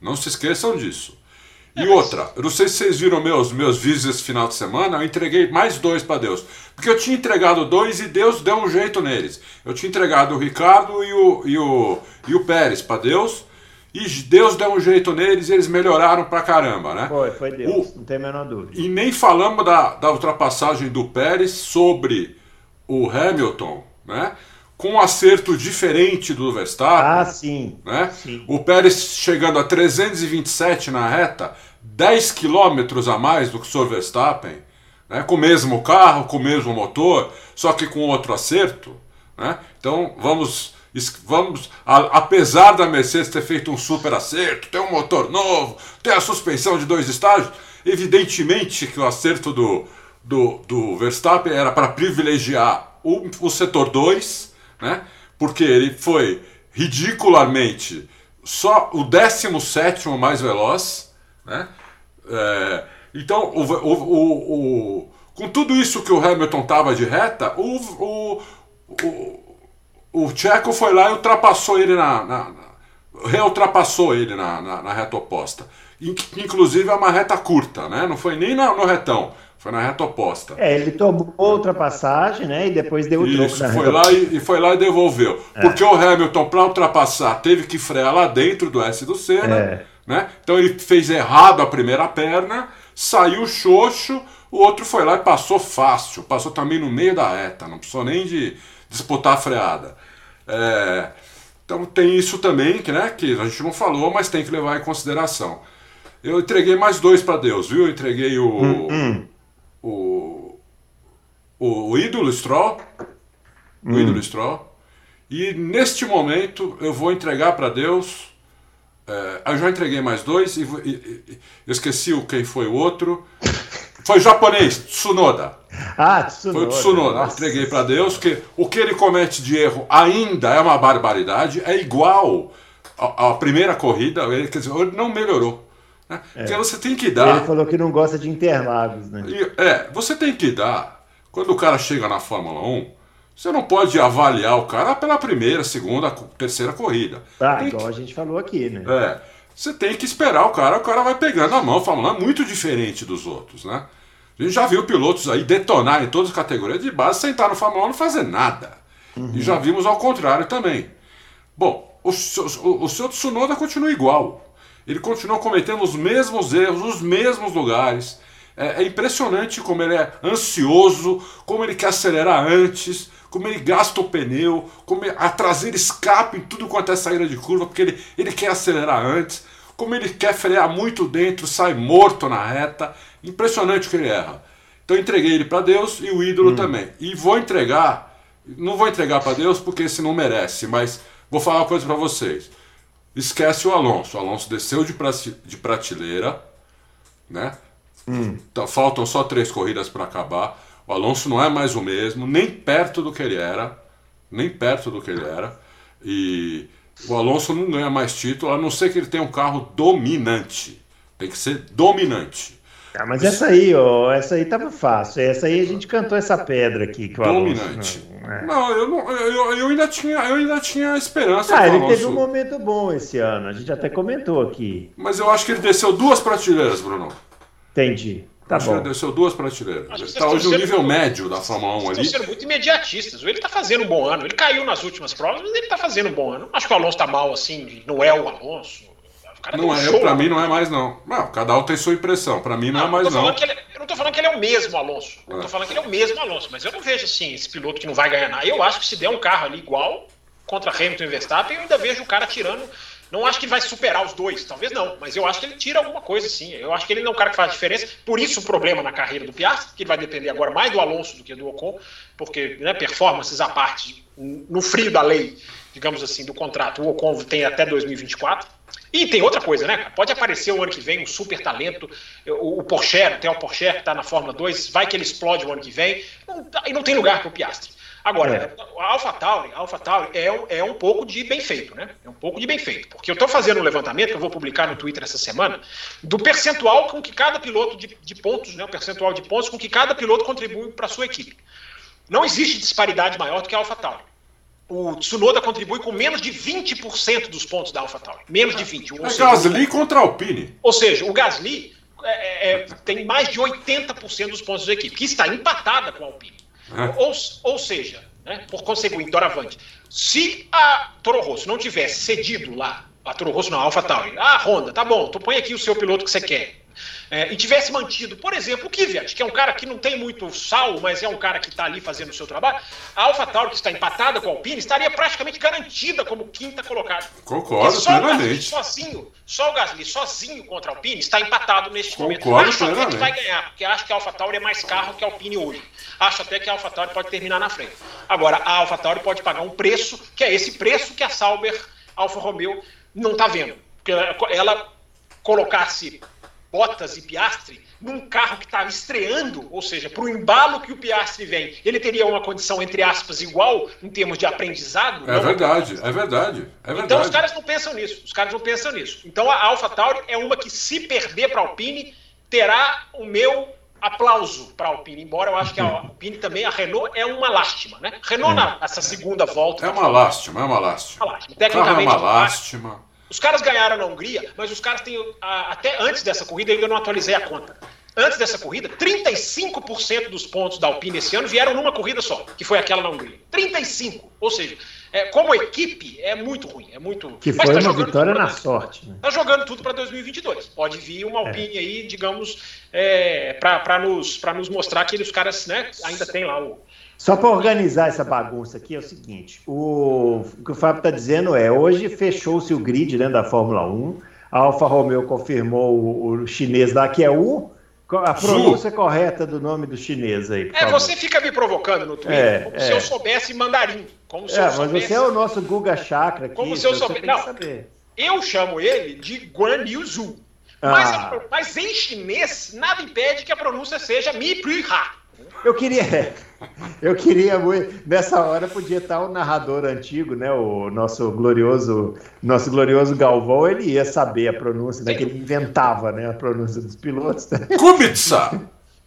Não se esqueçam disso. E outra, eu não sei se vocês viram meus, meus vídeos esse final de semana, eu entreguei mais dois para Deus. Porque eu tinha entregado dois e Deus deu um jeito neles. Eu tinha entregado o Ricardo e o, e o, e o Pérez para Deus, e Deus deu um jeito neles e eles melhoraram pra caramba, né? Foi, foi Deus, o, não tem a menor dúvida. E nem falamos da, da ultrapassagem do Pérez sobre o Hamilton, né? Com um acerto diferente do Verstappen. Ah, sim. Né? sim. O Pérez chegando a 327 na reta, 10 quilômetros a mais do que o Sr. Verstappen, né? com o mesmo carro, com o mesmo motor, só que com outro acerto. Né? Então vamos. Vamos, a, apesar da Mercedes ter feito um super acerto, ter um motor novo, ter a suspensão de dois estágios, evidentemente que o acerto do, do, do Verstappen era para privilegiar o, o setor 2 né? Porque ele foi ridicularmente só o 17 mais veloz, né? É, então, o, o, o, com tudo isso que o Hamilton estava de reta, o, o, Checo foi lá e ultrapassou ele na, na, na reultrapassou ele na, na, na, reta oposta. Inclusive é uma reta curta, né? Não foi nem no retão. Foi na reta oposta. É, ele tomou outra passagem, né? E depois deu o Isso, troco foi lá e, e, foi lá e devolveu. É. Porque o Hamilton, para ultrapassar, teve que frear lá dentro do S do Senna. É. Né? Então ele fez errado a primeira perna, saiu xoxo, o outro foi lá e passou fácil. Passou também no meio da reta, não precisou nem de disputar a freada. É, então tem isso também, que, né, que a gente não falou, mas tem que levar em consideração. Eu entreguei mais dois para Deus, viu? Eu entreguei o. Hum, hum o, o, o ídolo Stroll, o hum. ídolo Stroll, E neste momento eu vou entregar para Deus. É, eu já entreguei mais dois e, e, e esqueci o quem foi o outro. Foi japonês, Tsunoda. Ah, Tsunoda. Foi o Tsunoda. Nossa. Entreguei para Deus que o que ele comete de erro ainda é uma barbaridade, é igual à, primeira corrida, ele, quer dizer, ele não melhorou. Né? É. Porque você tem que dar. Ele falou que não gosta de Interlagos, né? É, você tem que dar. Quando o cara chega na Fórmula 1, você não pode avaliar o cara pela primeira, segunda, terceira corrida. Tá, tem igual que... a gente falou aqui, né? É. Você tem que esperar o cara, o cara vai pegando a mão. A Fórmula 1 é muito diferente dos outros, né? A gente já viu pilotos aí detonar em todas as categorias de base, sentar no Fórmula 1 e não fazer nada. Uhum. E já vimos ao contrário também. Bom, o, o, o seu Tsunoda continua igual. Ele continua cometendo os mesmos erros, os mesmos lugares. É, é, impressionante como ele é ansioso, como ele quer acelerar antes, como ele gasta o pneu, como a traseira escapa em tudo quanto é saída de curva, porque ele, ele quer acelerar antes, como ele quer frear muito dentro, sai morto na reta. Impressionante o que ele erra. Então entreguei ele para Deus e o ídolo hum. também. E vou entregar, não vou entregar para Deus porque esse não merece, mas vou falar uma coisa para vocês. Esquece o Alonso. O Alonso desceu de, de prateleira, né? Hum. Então, faltam só três corridas para acabar. O Alonso não é mais o mesmo, nem perto do que ele era, nem perto do que ele era. E o Alonso não ganha mais título, a não ser que ele tenha um carro dominante. Tem que ser dominante. Ah, mas essa aí, ó, essa aí tava fácil. Essa aí a gente cantou essa pedra aqui que o Dominante. Alonso, não, é. não, eu, não eu, eu, ainda tinha, eu ainda tinha esperança. Ah, ele Alonso... teve um momento bom esse ano. A gente até comentou aqui. Mas eu acho que ele desceu duas prateleiras, Bruno. Entendi. Tá acho bom. que ele desceu duas prateleiras. Está hoje o nível médio da Fórmula 1 ali. Estão sendo muito imediatistas. Ele está fazendo um bom ano. Ele caiu nas últimas provas, mas ele está fazendo um bom ano. Acho que o Alonso está mal assim. Não é o Alonso não é, show, pra mim não é mais não. Não, cada um tem sua impressão. Pra mim não, não é mais não. Ele, eu não tô falando que ele é o mesmo Alonso. Eu é. tô falando que ele é o mesmo Alonso. Mas eu não vejo assim, esse piloto que não vai ganhar nada. Eu acho que se der um carro ali igual contra Hamilton e Verstappen, eu ainda vejo o cara tirando. Não acho que ele vai superar os dois, talvez não, mas eu acho que ele tira alguma coisa sim. Eu acho que ele não é um cara que faz diferença. Por isso o problema na carreira do Piastri, que ele vai depender agora mais do Alonso do que do Ocon, porque né, performances à parte, no frio da lei, digamos assim, do contrato, o Ocon tem até 2024 e tem outra coisa, né? Pode aparecer o ano que vem um super talento, o, o Porsche, tem o Porsche que está na Fórmula 2, vai que ele explode o ano que vem, não, e não tem lugar para o Piastri. Agora, é. a AlphaTauri, a AlphaTauri é, é um pouco de bem feito, né? É um pouco de bem feito. Porque eu estou fazendo um levantamento, que eu vou publicar no Twitter essa semana, do percentual com que cada piloto de, de pontos, né? O percentual de pontos com que cada piloto contribui para a sua equipe. Não existe disparidade maior do que a AlphaTauri o Tsunoda contribui com menos de 20% dos pontos da AlphaTauri. Menos de 20%. É Gasly contra a Alpine. Ou seja, o Gasly é, é, tem mais de 80% dos pontos da equipe, que está empatada com a Alpine. É. Ou, ou seja, né, por conseguinte, doravante, se a Toro Rosso não tivesse cedido lá, a Toro Rosso não, a AlphaTauri, ah, Honda, tá bom, tu põe aqui o seu piloto que você quer é, e tivesse mantido, por exemplo, o Kvyat, que é um cara que não tem muito sal, mas é um cara que está ali fazendo o seu trabalho, a AlphaTauri, que está empatada com a Alpine, estaria praticamente garantida como quinta colocada. Concordo só plenamente. O sozinho, só o Gasly sozinho contra a Alpine está empatado neste Concordo momento. Acho até que vai ganhar, porque acho que a AlphaTauri é mais carro que a Alpine hoje. Acho até que a AlphaTauri pode terminar na frente. Agora, a AlphaTauri pode pagar um preço, que é esse preço que a Sauber Alfa Romeo não está vendo. Porque ela colocasse Bottas e Piastri num carro que estava estreando, ou seja, para o embalo que o Piastri vem, ele teria uma condição, entre aspas, igual em termos de aprendizado? É verdade, é verdade, é verdade. Então os caras não pensam nisso, os caras não pensam nisso. Então a Alpha Tauri é uma que, se perder para a Alpine, terá o meu aplauso para a Alpine, embora eu acho que a Alpine também, a Renault é uma lástima, né? Renault é. nessa segunda volta. É uma lástima, é uma lástima. Uma lástima. Tecnicamente, é uma lástima. Os caras ganharam na Hungria, mas os caras têm. Até antes dessa corrida, eu ainda não atualizei a conta. Antes dessa corrida, 35% dos pontos da Alpine esse ano vieram numa corrida só, que foi aquela na Hungria. 35%. Ou seja, é, como equipe, é muito ruim. É muito... Que foi tá uma vitória na sorte. Né? Tá jogando tudo para 2022. Pode vir uma Alpine é. aí, digamos, é, para nos, nos mostrar que os caras né, ainda tem lá o, só para organizar essa bagunça aqui é o seguinte: o, o que o Fábio está dizendo é, hoje fechou-se o grid né, da Fórmula 1, a Alfa Romeo confirmou o, o chinês da QE1, A pronúncia correta do nome do chinês aí. É, você fica me provocando no Twitter é, como é. se eu soubesse mandarim. Como se é, eu soubesse... mas você é o nosso Guga Chakra aqui. Como se eu soubesse. Não, saber. eu chamo ele de Guan Yu Zhu. Mas, ah. mas, em chinês, nada impede que a pronúncia seja Mi Pri Ha. Eu queria. Eu queria muito. Nessa hora podia estar o narrador antigo, né? O nosso glorioso, nosso glorioso Galvão, ele ia saber a pronúncia, né? Que ele inventava, né? A pronúncia dos pilotos. Kubica!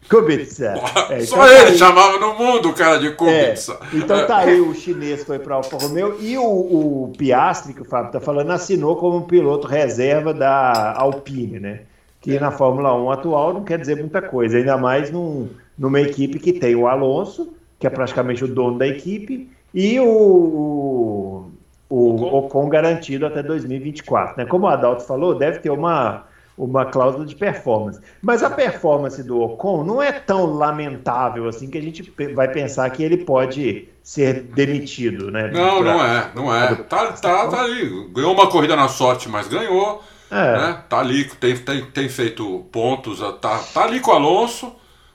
Kubica. É, então Só ele aí, chamava no mundo o cara de Kubica. É, então tá aí o chinês foi para Alfa Romeo e o, o Piastri, que o Fábio tá falando, assinou como piloto reserva da Alpine, né? Que na Fórmula 1 atual não quer dizer muita coisa, ainda mais num numa equipe que tem o Alonso, que é praticamente o dono da equipe, e o, o, Ocon garantido até 2024. Né? Como o Adalto falou, deve ter uma, uma cláusula de performance. Mas a performance do Ocon não é tão lamentável assim que a gente vai pensar que ele pode ser demitido, né? Não, pra... não é, não é. Tá, tá, tá ali. Ganhou uma corrida na sorte, mas ganhou. É. Né? Tá ali, tem, tem, tem feito pontos, tá, tá ali com o Alonso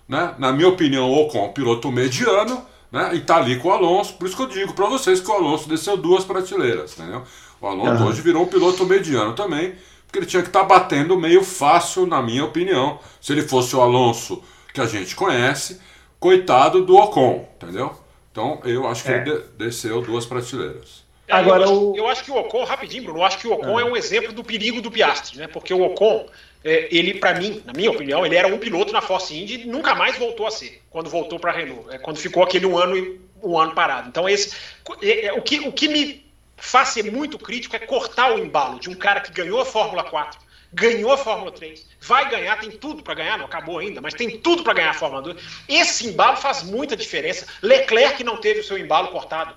né? Na minha opinião, o Ocon, piloto mediano, né? E tá ali com o Alonso. Por isso que eu digo para vocês que o Alonso desceu duas prateleiras, entendeu? O Alonso uhum. hoje virou um piloto mediano também, porque ele tinha que estar tá batendo meio fácil, na minha opinião. Se ele fosse o Alonso que a gente conhece, coitado do Ocon, entendeu? Então eu acho que é. ele desceu duas prateleiras. Agora, eu, acho, o... eu acho que o Ocon, rapidinho, Bruno, eu acho que o Ocon é, é um exemplo do perigo do Piastri, né? Porque o Ocon, é, ele, para mim, na minha opinião, ele era um piloto na Force Indy e nunca mais voltou a ser, quando voltou para a Renault, é, quando ficou aquele um ano, um ano parado. Então, esse, é, é, o, que, o que me faz ser muito crítico é cortar o embalo de um cara que ganhou a Fórmula 4, ganhou a Fórmula 3, vai ganhar, tem tudo para ganhar, não acabou ainda, mas tem tudo para ganhar a Fórmula 2. Esse embalo faz muita diferença. Leclerc não teve o seu embalo cortado.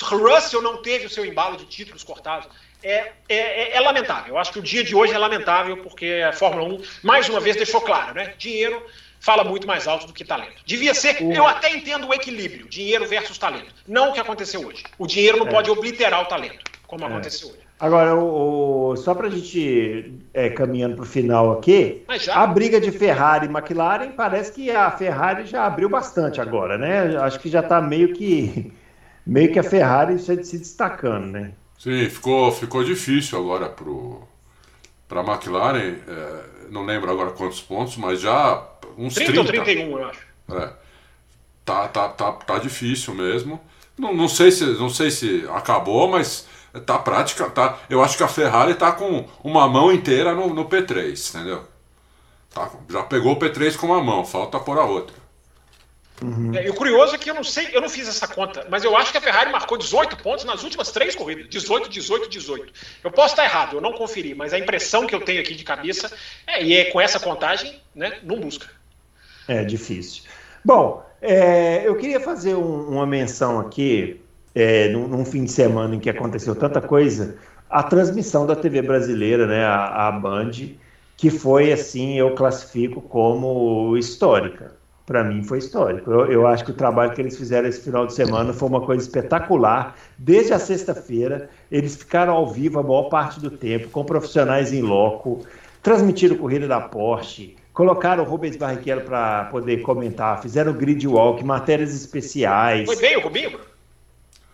Russell não teve o seu embalo de títulos cortados é, é, é, lamentável. Eu acho que o dia de hoje é lamentável porque a Fórmula 1, mais uma vez, deixou claro, né? Dinheiro fala muito mais alto do que talento. Devia ser, eu até entendo o equilíbrio, dinheiro versus talento. Não o que aconteceu hoje. O dinheiro não é. pode obliterar o talento, como é. aconteceu hoje. Agora, o, o só para a gente é, caminhando para o final aqui, a briga de Ferrari e McLaren parece que a Ferrari já abriu bastante agora, né? Acho que já está meio que meio que a Ferrari se destacando, né? Sim, ficou, ficou difícil agora para a McLaren. É, não lembro agora quantos pontos, mas já uns 30. 30 ou 31, eu acho. É, tá, tá, tá, tá difícil mesmo. Não, não, sei se, não sei se acabou, mas tá prática. Tá, eu acho que a Ferrari tá com uma mão inteira no, no P3, entendeu? Tá, já pegou o P3 com uma mão, falta pôr a outra. Uhum. É, e o curioso é que eu não sei, eu não fiz essa conta, mas eu acho que a Ferrari marcou 18 pontos nas últimas três corridas. 18, 18, 18. Eu posso estar errado, eu não conferi, mas a impressão que eu tenho aqui de cabeça é, e é com essa contagem, né, não busca. É difícil. Bom, é, eu queria fazer um, uma menção aqui, é, num, num, fim de semana em que aconteceu tanta coisa, a transmissão da TV brasileira, né, a, a Band, que foi assim, eu classifico como histórica para mim foi histórico. Eu, eu, acho que o trabalho que eles fizeram esse final de semana foi uma coisa espetacular. Desde a sexta-feira, eles ficaram ao vivo a maior parte do tempo, com profissionais em loco, transmitiram corrida da Porsche, colocaram o Rubens Barrichello para poder comentar, fizeram grid walk, matérias especiais. Foi bem o Rubinho?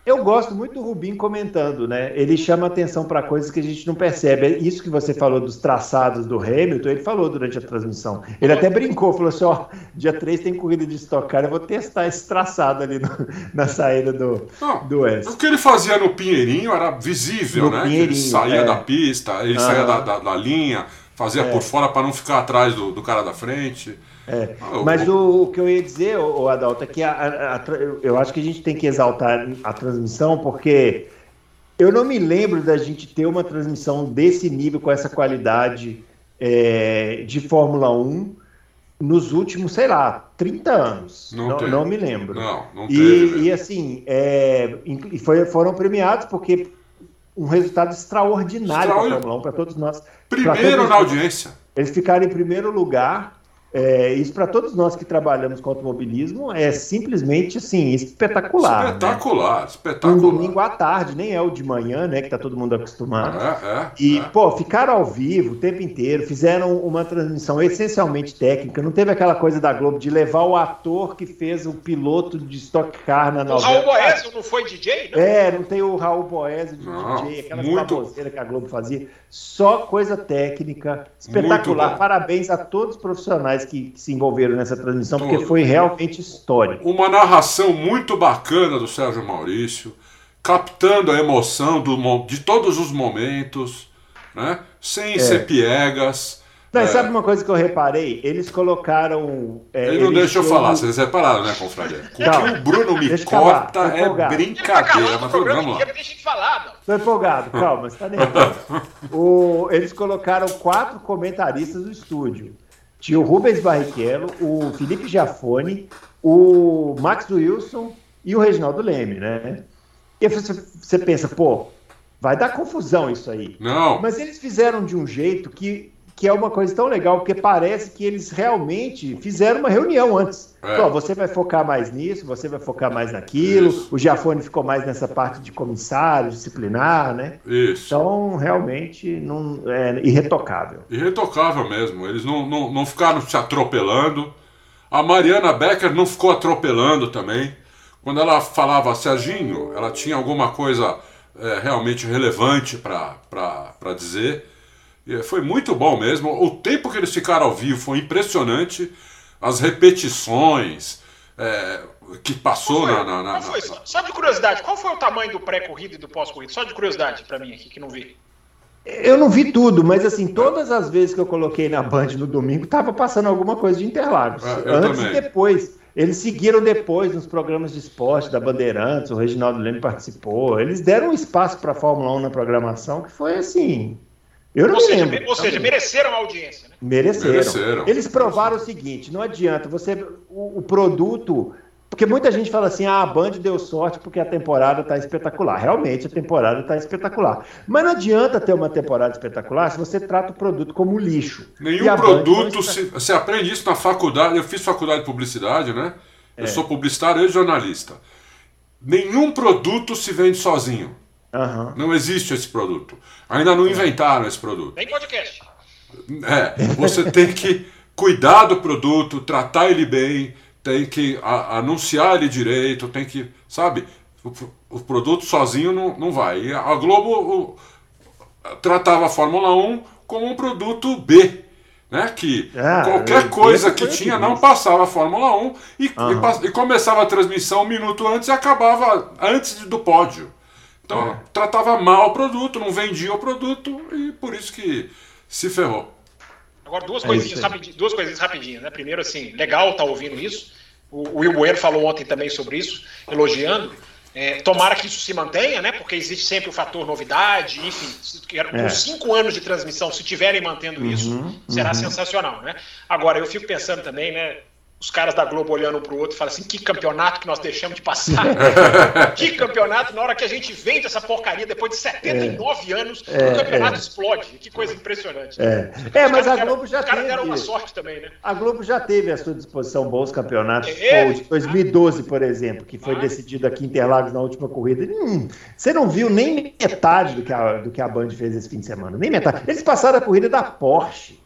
Eu gosto muito do Rubinho comentando, né? Ele chama atenção para coisas que a gente não percebe. É isso que você falou dos traçados do Hamilton, ele falou durante a transmissão. Ele até brincou, falou assim: ó, dia 3 tem corrida de Stock Car, eu vou testar esse traçado ali no, na saída do, não, do Oeste. O que ele fazia no Pinheirinho era visível, no né? Ele saía é. da pista, ele saía da, da, da linha, fazia é. por fora para não ficar atrás do, do cara da frente. É, mas o, o, que eu ia dizer, o, Adalto, é que a, a, a, eu acho que a gente tem que exaltar a transmissão, porque eu não me lembro da gente ter uma transmissão desse nível, com essa qualidade é, de Fórmula 1 nos últimos, sei lá, 30 anos. Não, não, não me lembro. Não, não e, teve. E assim, é, e foi, foram premiados porque um resultado extraordinário para Fórmula 1, para todos nós. Primeiro todos, na audiência. Eles ficaram em primeiro lugar É, isso para todos nós que trabalhamos com automobilismo é simplesmente assim espetacular. Espetacular, né? espetacular. Um domingo à tarde, nem é o de manhã, né? Que tá todo mundo acostumado. É, é, e, é. pô, ficaram ao vivo o tempo inteiro, fizeram uma transmissão essencialmente técnica. Não teve aquela coisa da Globo de levar o ator que fez o piloto de Stock Car na novela. O Raul Boésio não foi DJ? Não? É, não tem o Raul Boésio de Não, DJ, aquela muito- que a Globo fazia. Só coisa técnica, espetacular. Parabéns a todos os profissionais que, que se envolveram nessa transmissão, porque foi realmente histórico. Uma narração muito bacana do Sérgio Maurício, captando a emoção do de todos os momentos, né? sem ser piegas. Não, e É, sabe uma coisa que eu reparei? Eles colocaram. é, ele não eles deixa eu falar, vocês repararam, né, confraria? O que o Bruno me corta é tá brincadeira, mas vamos lá. falar. Tô empolgado, calma, você tá nervoso. O- eles colocaram quatro comentaristas do estúdio. Tinha o Rubens Barrichello, o Felipe Giafone, o Max Wilson e o Reginaldo Leme, né? E você, você pensa, pô, vai dar confusão isso aí. Não, Mas eles fizeram de um jeito que, que é uma coisa tão legal, porque parece que eles realmente fizeram uma reunião antes. É. Pô, você vai focar mais nisso, você vai focar mais naquilo. Isso. O Giafone ficou mais nessa parte de comissário, disciplinar, né? isso. Então, realmente, não, é irretocável. Irretocável mesmo. Eles não, não, não ficaram se atropelando. A Mariana Becker não ficou atropelando também. Quando ela falava Serginho, ela tinha alguma coisa é, realmente relevante para dizer. E foi muito bom mesmo. O tempo que eles ficaram ao vivo foi impressionante. As repetições é, que passou na. na, na- Qual foi? Só, só de curiosidade, qual foi o tamanho do pré-corrida e do pós-corrida? Só de curiosidade pra mim aqui, que não vi. Eu não vi tudo, mas assim, todas as vezes que eu coloquei na Band no domingo, tava passando alguma coisa de Interlagos. É, Antes também. e depois. Eles seguiram depois nos programas de esporte da Bandeirantes, o Reginaldo Leme participou. Eles deram um espaço para a Fórmula 1 na programação que foi assim. Eu não Ou seja, lembro. ou seja, mereceram a audiência, né? Mereceram. Mereceram. Eles provaram o seguinte: não adianta você. O, o produto. Porque muita gente fala assim: ah, a Band deu sorte porque a temporada está espetacular. Realmente a temporada está espetacular. Mas não adianta ter uma temporada espetacular se você trata o produto como lixo. Nenhum produto. está- Se, você aprende isso na faculdade. Eu fiz faculdade de publicidade, né? É. Eu sou publicitário e jornalista. Nenhum produto se vende sozinho. Aham. Não existe esse produto. Ainda não inventaram esse produto. Tem podcast. É, você tem que cuidar do produto, tratar ele bem, tem que a- anunciar ele direito, tem que, sabe? O, o produto sozinho não, não vai. E a Globo o, tratava a Fórmula 1 como um produto B. Né, que Ah, qualquer coisa que o que tinha não passava a Fórmula 1 e, e Aham. pass- e começava a transmissão um minuto antes e acabava antes do pódio. Então, É. tratava mal o produto, não vendia o produto e por isso que se ferrou. Agora, duas É coisinhas, rapidinho, duas coisinhas rapidinho, né? Primeiro, assim, legal estar ouvindo isso. O, o Will Bueno falou ontem também sobre isso, elogiando. É, tomara que isso se mantenha, né? Porque existe sempre o fator novidade, enfim. se- Com É. cinco anos de transmissão, se tiverem mantendo isso, Uhum, será uhum. sensacional, né? Agora, eu fico pensando também, né? Os caras da Globo olhando um pro outro e falam assim: que campeonato que nós deixamos de passar. que campeonato, na hora que a gente vende essa porcaria, depois de 79 anos, É, o campeonato é. explode. Que coisa impressionante. É. É, Os mas a deram- Globo já Os caras deram uma teve. sorte também, né? A Globo já teve à sua disposição bons campeonatos. É, o de 2012, por exemplo, que foi Ah. decidido aqui em Interlagos na última corrida. Hum, você não viu nem metade do que, a, do que a Band fez esse fim de semana. Nem metade. Eles passaram a corrida da Porsche.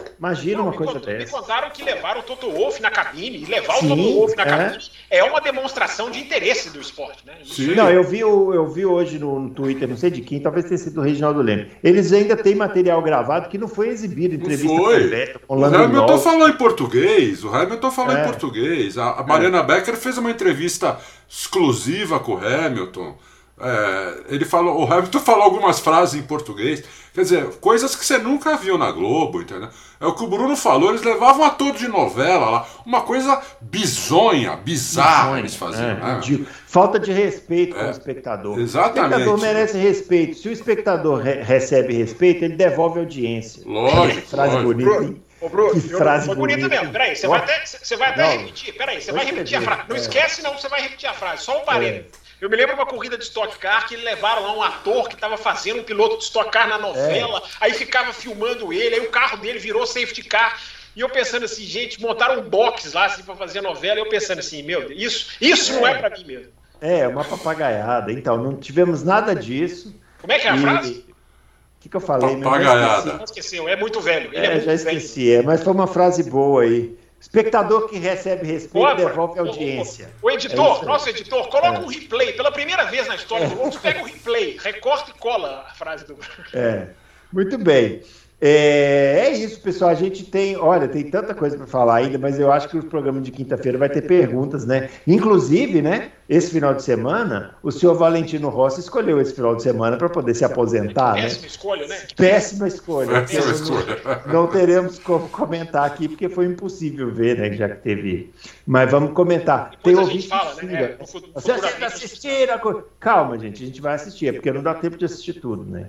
É. Imagina Não, uma me coisa cont- Me dessa. contaram que levaram o Toto Wolff na cabine, e levar Sim, o Toto Wolff na é. cabine é uma demonstração de interesse do esporte, né? Sim. Não, eu vi, o- eu vi hoje no, no Twitter, não sei de quem, talvez tenha sido do Reginaldo Leme. Eles ainda têm material gravado que não foi exibido, Não entrevista foi. completa com O Hamilton Norris. falou em português. O Hamilton falou É. em português. A, a Mariana Becker fez uma entrevista exclusiva com o Hamilton. É, ele falou, o Hamilton falou algumas frases em português. Quer dizer, coisas que você nunca viu na Globo, entendeu? É o que o Bruno falou, eles levavam ator de novela lá, uma coisa bizonha, bizarra eles faziam. É, né? Falta de respeito com É, o espectador. exatamente. O espectador merece respeito. Se o espectador re- recebe respeito, ele devolve audiência. Lógico, Que frase lógico. bonita, hein? Ô, Bruno, Que frase foi bonita bonita. mesmo. Peraí, você vai até, você vai até Não. repetir. Peraí, você vai repetir a frase. Não É. esquece, não, você vai repetir a frase. Só um parênteses. Eu me lembro de uma corrida de Stock Car que levaram lá um ator que estava fazendo um piloto de Stock Car na novela, aí ficava filmando ele, aí o carro dele virou safety car. E eu pensando assim, gente, montaram um box lá assim, para fazer a novela. E eu pensando assim, meu Deus, isso, isso não é para mim mesmo. É, uma papagaiada. Então, não tivemos nada disso. Como é que é a E- frase? O que, que eu falei? mesmo? Papagaiada. Não esqueceu, é muito velho. Ele É, muito já velho. esqueci, é, mas foi uma frase boa aí. Espectador que recebe respeito Boa, devolve o- audiência. O, o É editor, aí. nosso editor, coloca É. um replay. Pela primeira vez na história do Loucos, pega um replay, recorta e cola a frase do. É, muito bem. É, é isso, pessoal. A gente tem, olha, tem tanta coisa para falar ainda, mas eu acho que o programa de quinta-feira vai ter perguntas, né? Inclusive, né? Esse final de semana, o senhor Valentino Rossi escolheu esse final de semana para poder se aposentar, né? Péssima escolha, né? Péssima escolha. Péssima Não- escolha. Não teremos como comentar aqui, porque foi impossível ver, né? Já que teve. Mas vamos comentar. Depois Tem a gente ouvinte fala, que né? É, Você futuramente assiste a gente assistir a co- Calma, gente, a gente vai assistir, é porque não dá tempo de assistir tudo, né?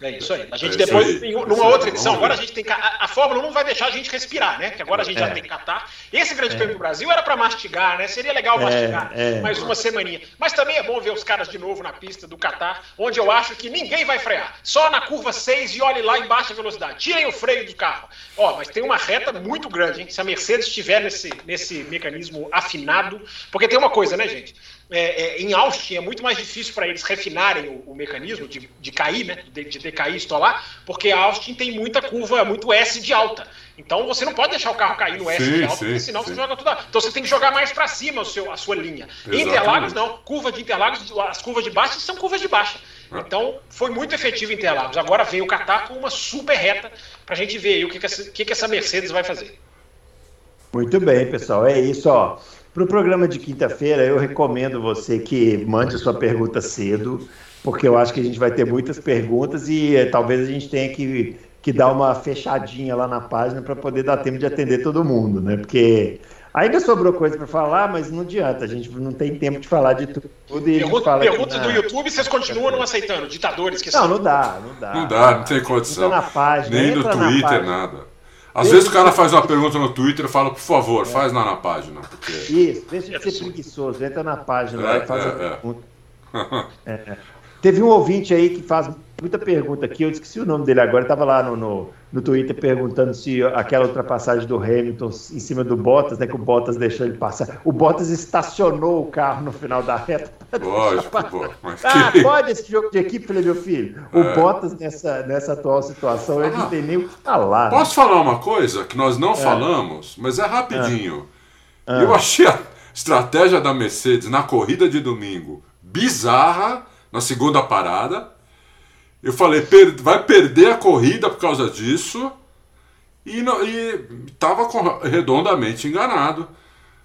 É isso aí. A gente É depois, aí. É numa outra edição, Vamos agora a gente tem. que- A, a Fórmula 1 não vai deixar a gente respirar, né? Que agora a gente já É. tem Qatar. Esse Grande Prêmio do Brasil era para mastigar, né? Seria legal mastigar é. mais uma semaninha. Mas também é bom ver os caras de novo na pista do Qatar, onde eu acho que ninguém vai frear. Só na curva 6 e olhe lá em baixa velocidade. Tirem o freio do carro. Ó, mas tem uma reta muito grande, hein? Se a Mercedes estiver nesse, nesse mecanismo afinado. Porque tem uma coisa, né, gente? É, é, em Austin é muito mais difícil para eles refinarem o, o mecanismo de, de cair, né? De, de decair e estolar, porque Austin tem muita curva, muito S de alta. Então você não pode deixar o carro cair no S Sim, de alta, sim, porque senão sim. você joga tudo. a- Então você tem que jogar mais para cima o seu, a sua linha. Em Exatamente. Interlagos, não. Curva de Interlagos, as curvas de baixa são curvas de baixa. Ah. Então foi muito efetivo em Interlagos. Agora vem o Qatar com uma super reta para a gente ver aí o que, que, essa, o que, que essa Mercedes vai fazer. Muito bem, pessoal. É isso, ó. Para o programa de quinta-feira, eu recomendo você que mande a sua pergunta cedo, porque eu acho que a gente vai ter muitas perguntas e eh, talvez a gente tenha que, que dar uma fechadinha lá na página para poder dar tempo de atender todo mundo, né? Porque ainda sobrou coisa para falar, mas não adianta, a gente não tem tempo de falar de tudo e a gente Pergunta, perguntas na- do YouTube, vocês continuam não aceitando. Ditadores que Não, são. não dá, não dá. Não dá, não tem condição. Entra na página, Nem no Twitter, página. nada. Às vezes o cara faz uma pergunta no Twitter e fala, por favor, faz lá na página. Porque... Isso, deixa de ser preguiçoso, entra na página lá É, e faz é, a é. pergunta. É. Teve um ouvinte aí que faz muita pergunta aqui, eu esqueci o nome dele agora, estava lá no, no, no Twitter perguntando se aquela ultrapassagem do Hamilton em cima do Bottas, né, que o Bottas deixou ele passar. O Bottas estacionou o carro no final da reta. Lógico, pô. Mas Ah, pode esse jogo de equipe, falei, meu filho. O É. Bottas, nessa, nessa atual situação, ele não tem nem o que falar. né? Posso falar uma coisa que nós não falamos, mas é rapidinho. Ah. Eu achei a estratégia da Mercedes na corrida de domingo bizarra, na segunda parada. Eu falei, "Per- vai perder a corrida por causa disso. E, não, e tava com- redondamente enganado.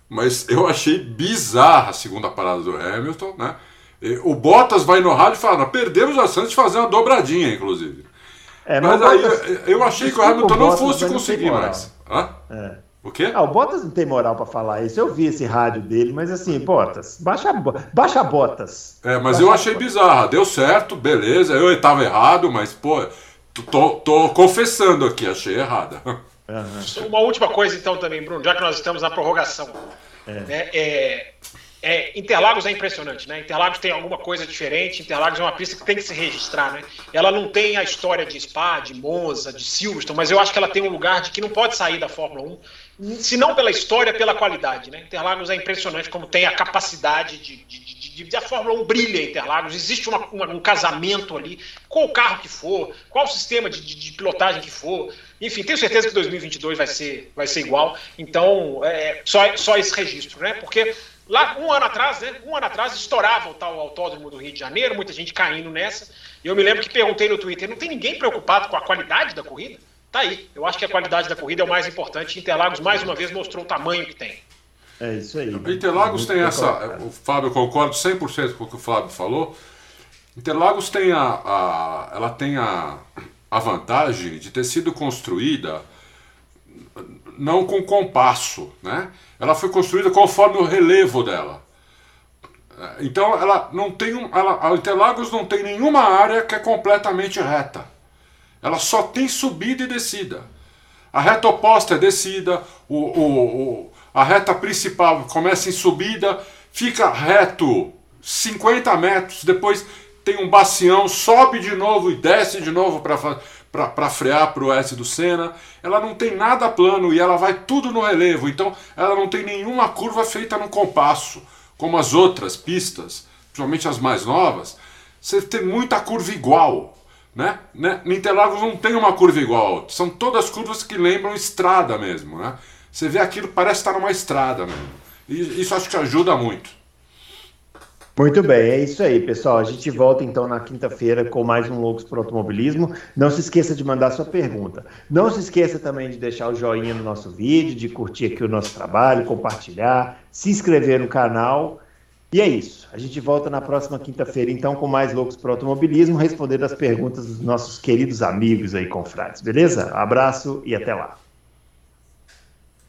Mas eu achei bizarra a segunda parada do Hamilton, né? O Bottas vai no rádio e fala, perdemos a chance de fazer uma dobradinha, inclusive. É, Mas o aí Bottas- eu- achei que o Hamilton não Bottas, fosse mas não conseguir tem moral. mais. Hã? É. O quê? Ah, o Bottas não tem moral pra falar isso. Eu vi esse rádio dele, mas assim, Bottas, baixa, baixa Botas. É, mas Baixa eu achei Bottas. bizarra. Deu certo, beleza. Eu estava errado, mas, pô, tô, tô confessando aqui, achei errada. Uma última coisa, então, também, Bruno, já que nós estamos na prorrogação. né, é, é, Interlagos é impressionante, né? Interlagos tem alguma coisa diferente. Interlagos é uma pista que tem que se registrar, né? Ela não tem a história de Spa, de Monza, de Silverstone, mas eu acho que ela tem um lugar de que não pode sair da Fórmula 1, se não pela história, pela qualidade, né? Interlagos é impressionante como tem a capacidade de, de, de, de a Fórmula 1 brilha em Interlagos. Existe uma, uma, um casamento ali, qual carro que for, qual sistema de, de, de pilotagem que for. Enfim, tenho certeza que 2022 vai ser, vai ser igual. Então, é, só, só esse registro, né? Porque lá um ano atrás, né? Um ano atrás estourava o tal autódromo do Rio de Janeiro, muita gente caindo nessa. E eu me lembro que perguntei no Twitter: não tem ninguém preocupado com a qualidade da corrida? Tá aí. Eu acho que a qualidade da corrida é o mais importante. Interlagos, mais uma vez, mostrou o tamanho que tem. É isso aí. Interlagos tem essa. O Fábio, eu concordo 100% com o que o Fábio falou. Interlagos tem a, a- ela tem a, a vantagem de ter sido construída não com compasso, né? Ela foi construída conforme o relevo dela. Então ela não tem um, ela, a Interlagos não tem nenhuma área que é completamente reta. Ela só tem subida e descida. A reta oposta é descida, o, o, o- a reta principal começa em subida, fica reto 50 metros, depois tem um bacião, sobe de novo e desce de novo para frear para o S do Senna. Ela não tem nada plano e ela vai tudo no relevo. Então ela não tem nenhuma curva feita no compasso, como as outras pistas, principalmente as mais novas. Você tem muita curva igual. Né? né? Interlagos não tem uma curva igual. São todas curvas que lembram estrada mesmo. Né? Você vê aquilo, parece estar numa estrada mesmo. E isso acho que ajuda muito. Muito bem, é isso aí, pessoal. A gente volta então na quinta-feira com mais um Loucos para Automobilismo. Não se esqueça de mandar sua pergunta. Não se esqueça também de deixar o joinha no nosso vídeo, de curtir aqui o nosso trabalho, compartilhar, se inscrever no canal. E é isso. A gente volta na próxima quinta-feira, então, com mais Loucos para Automobilismo, respondendo as perguntas dos nossos queridos amigos aí, confrades. Beleza? Abraço e até lá.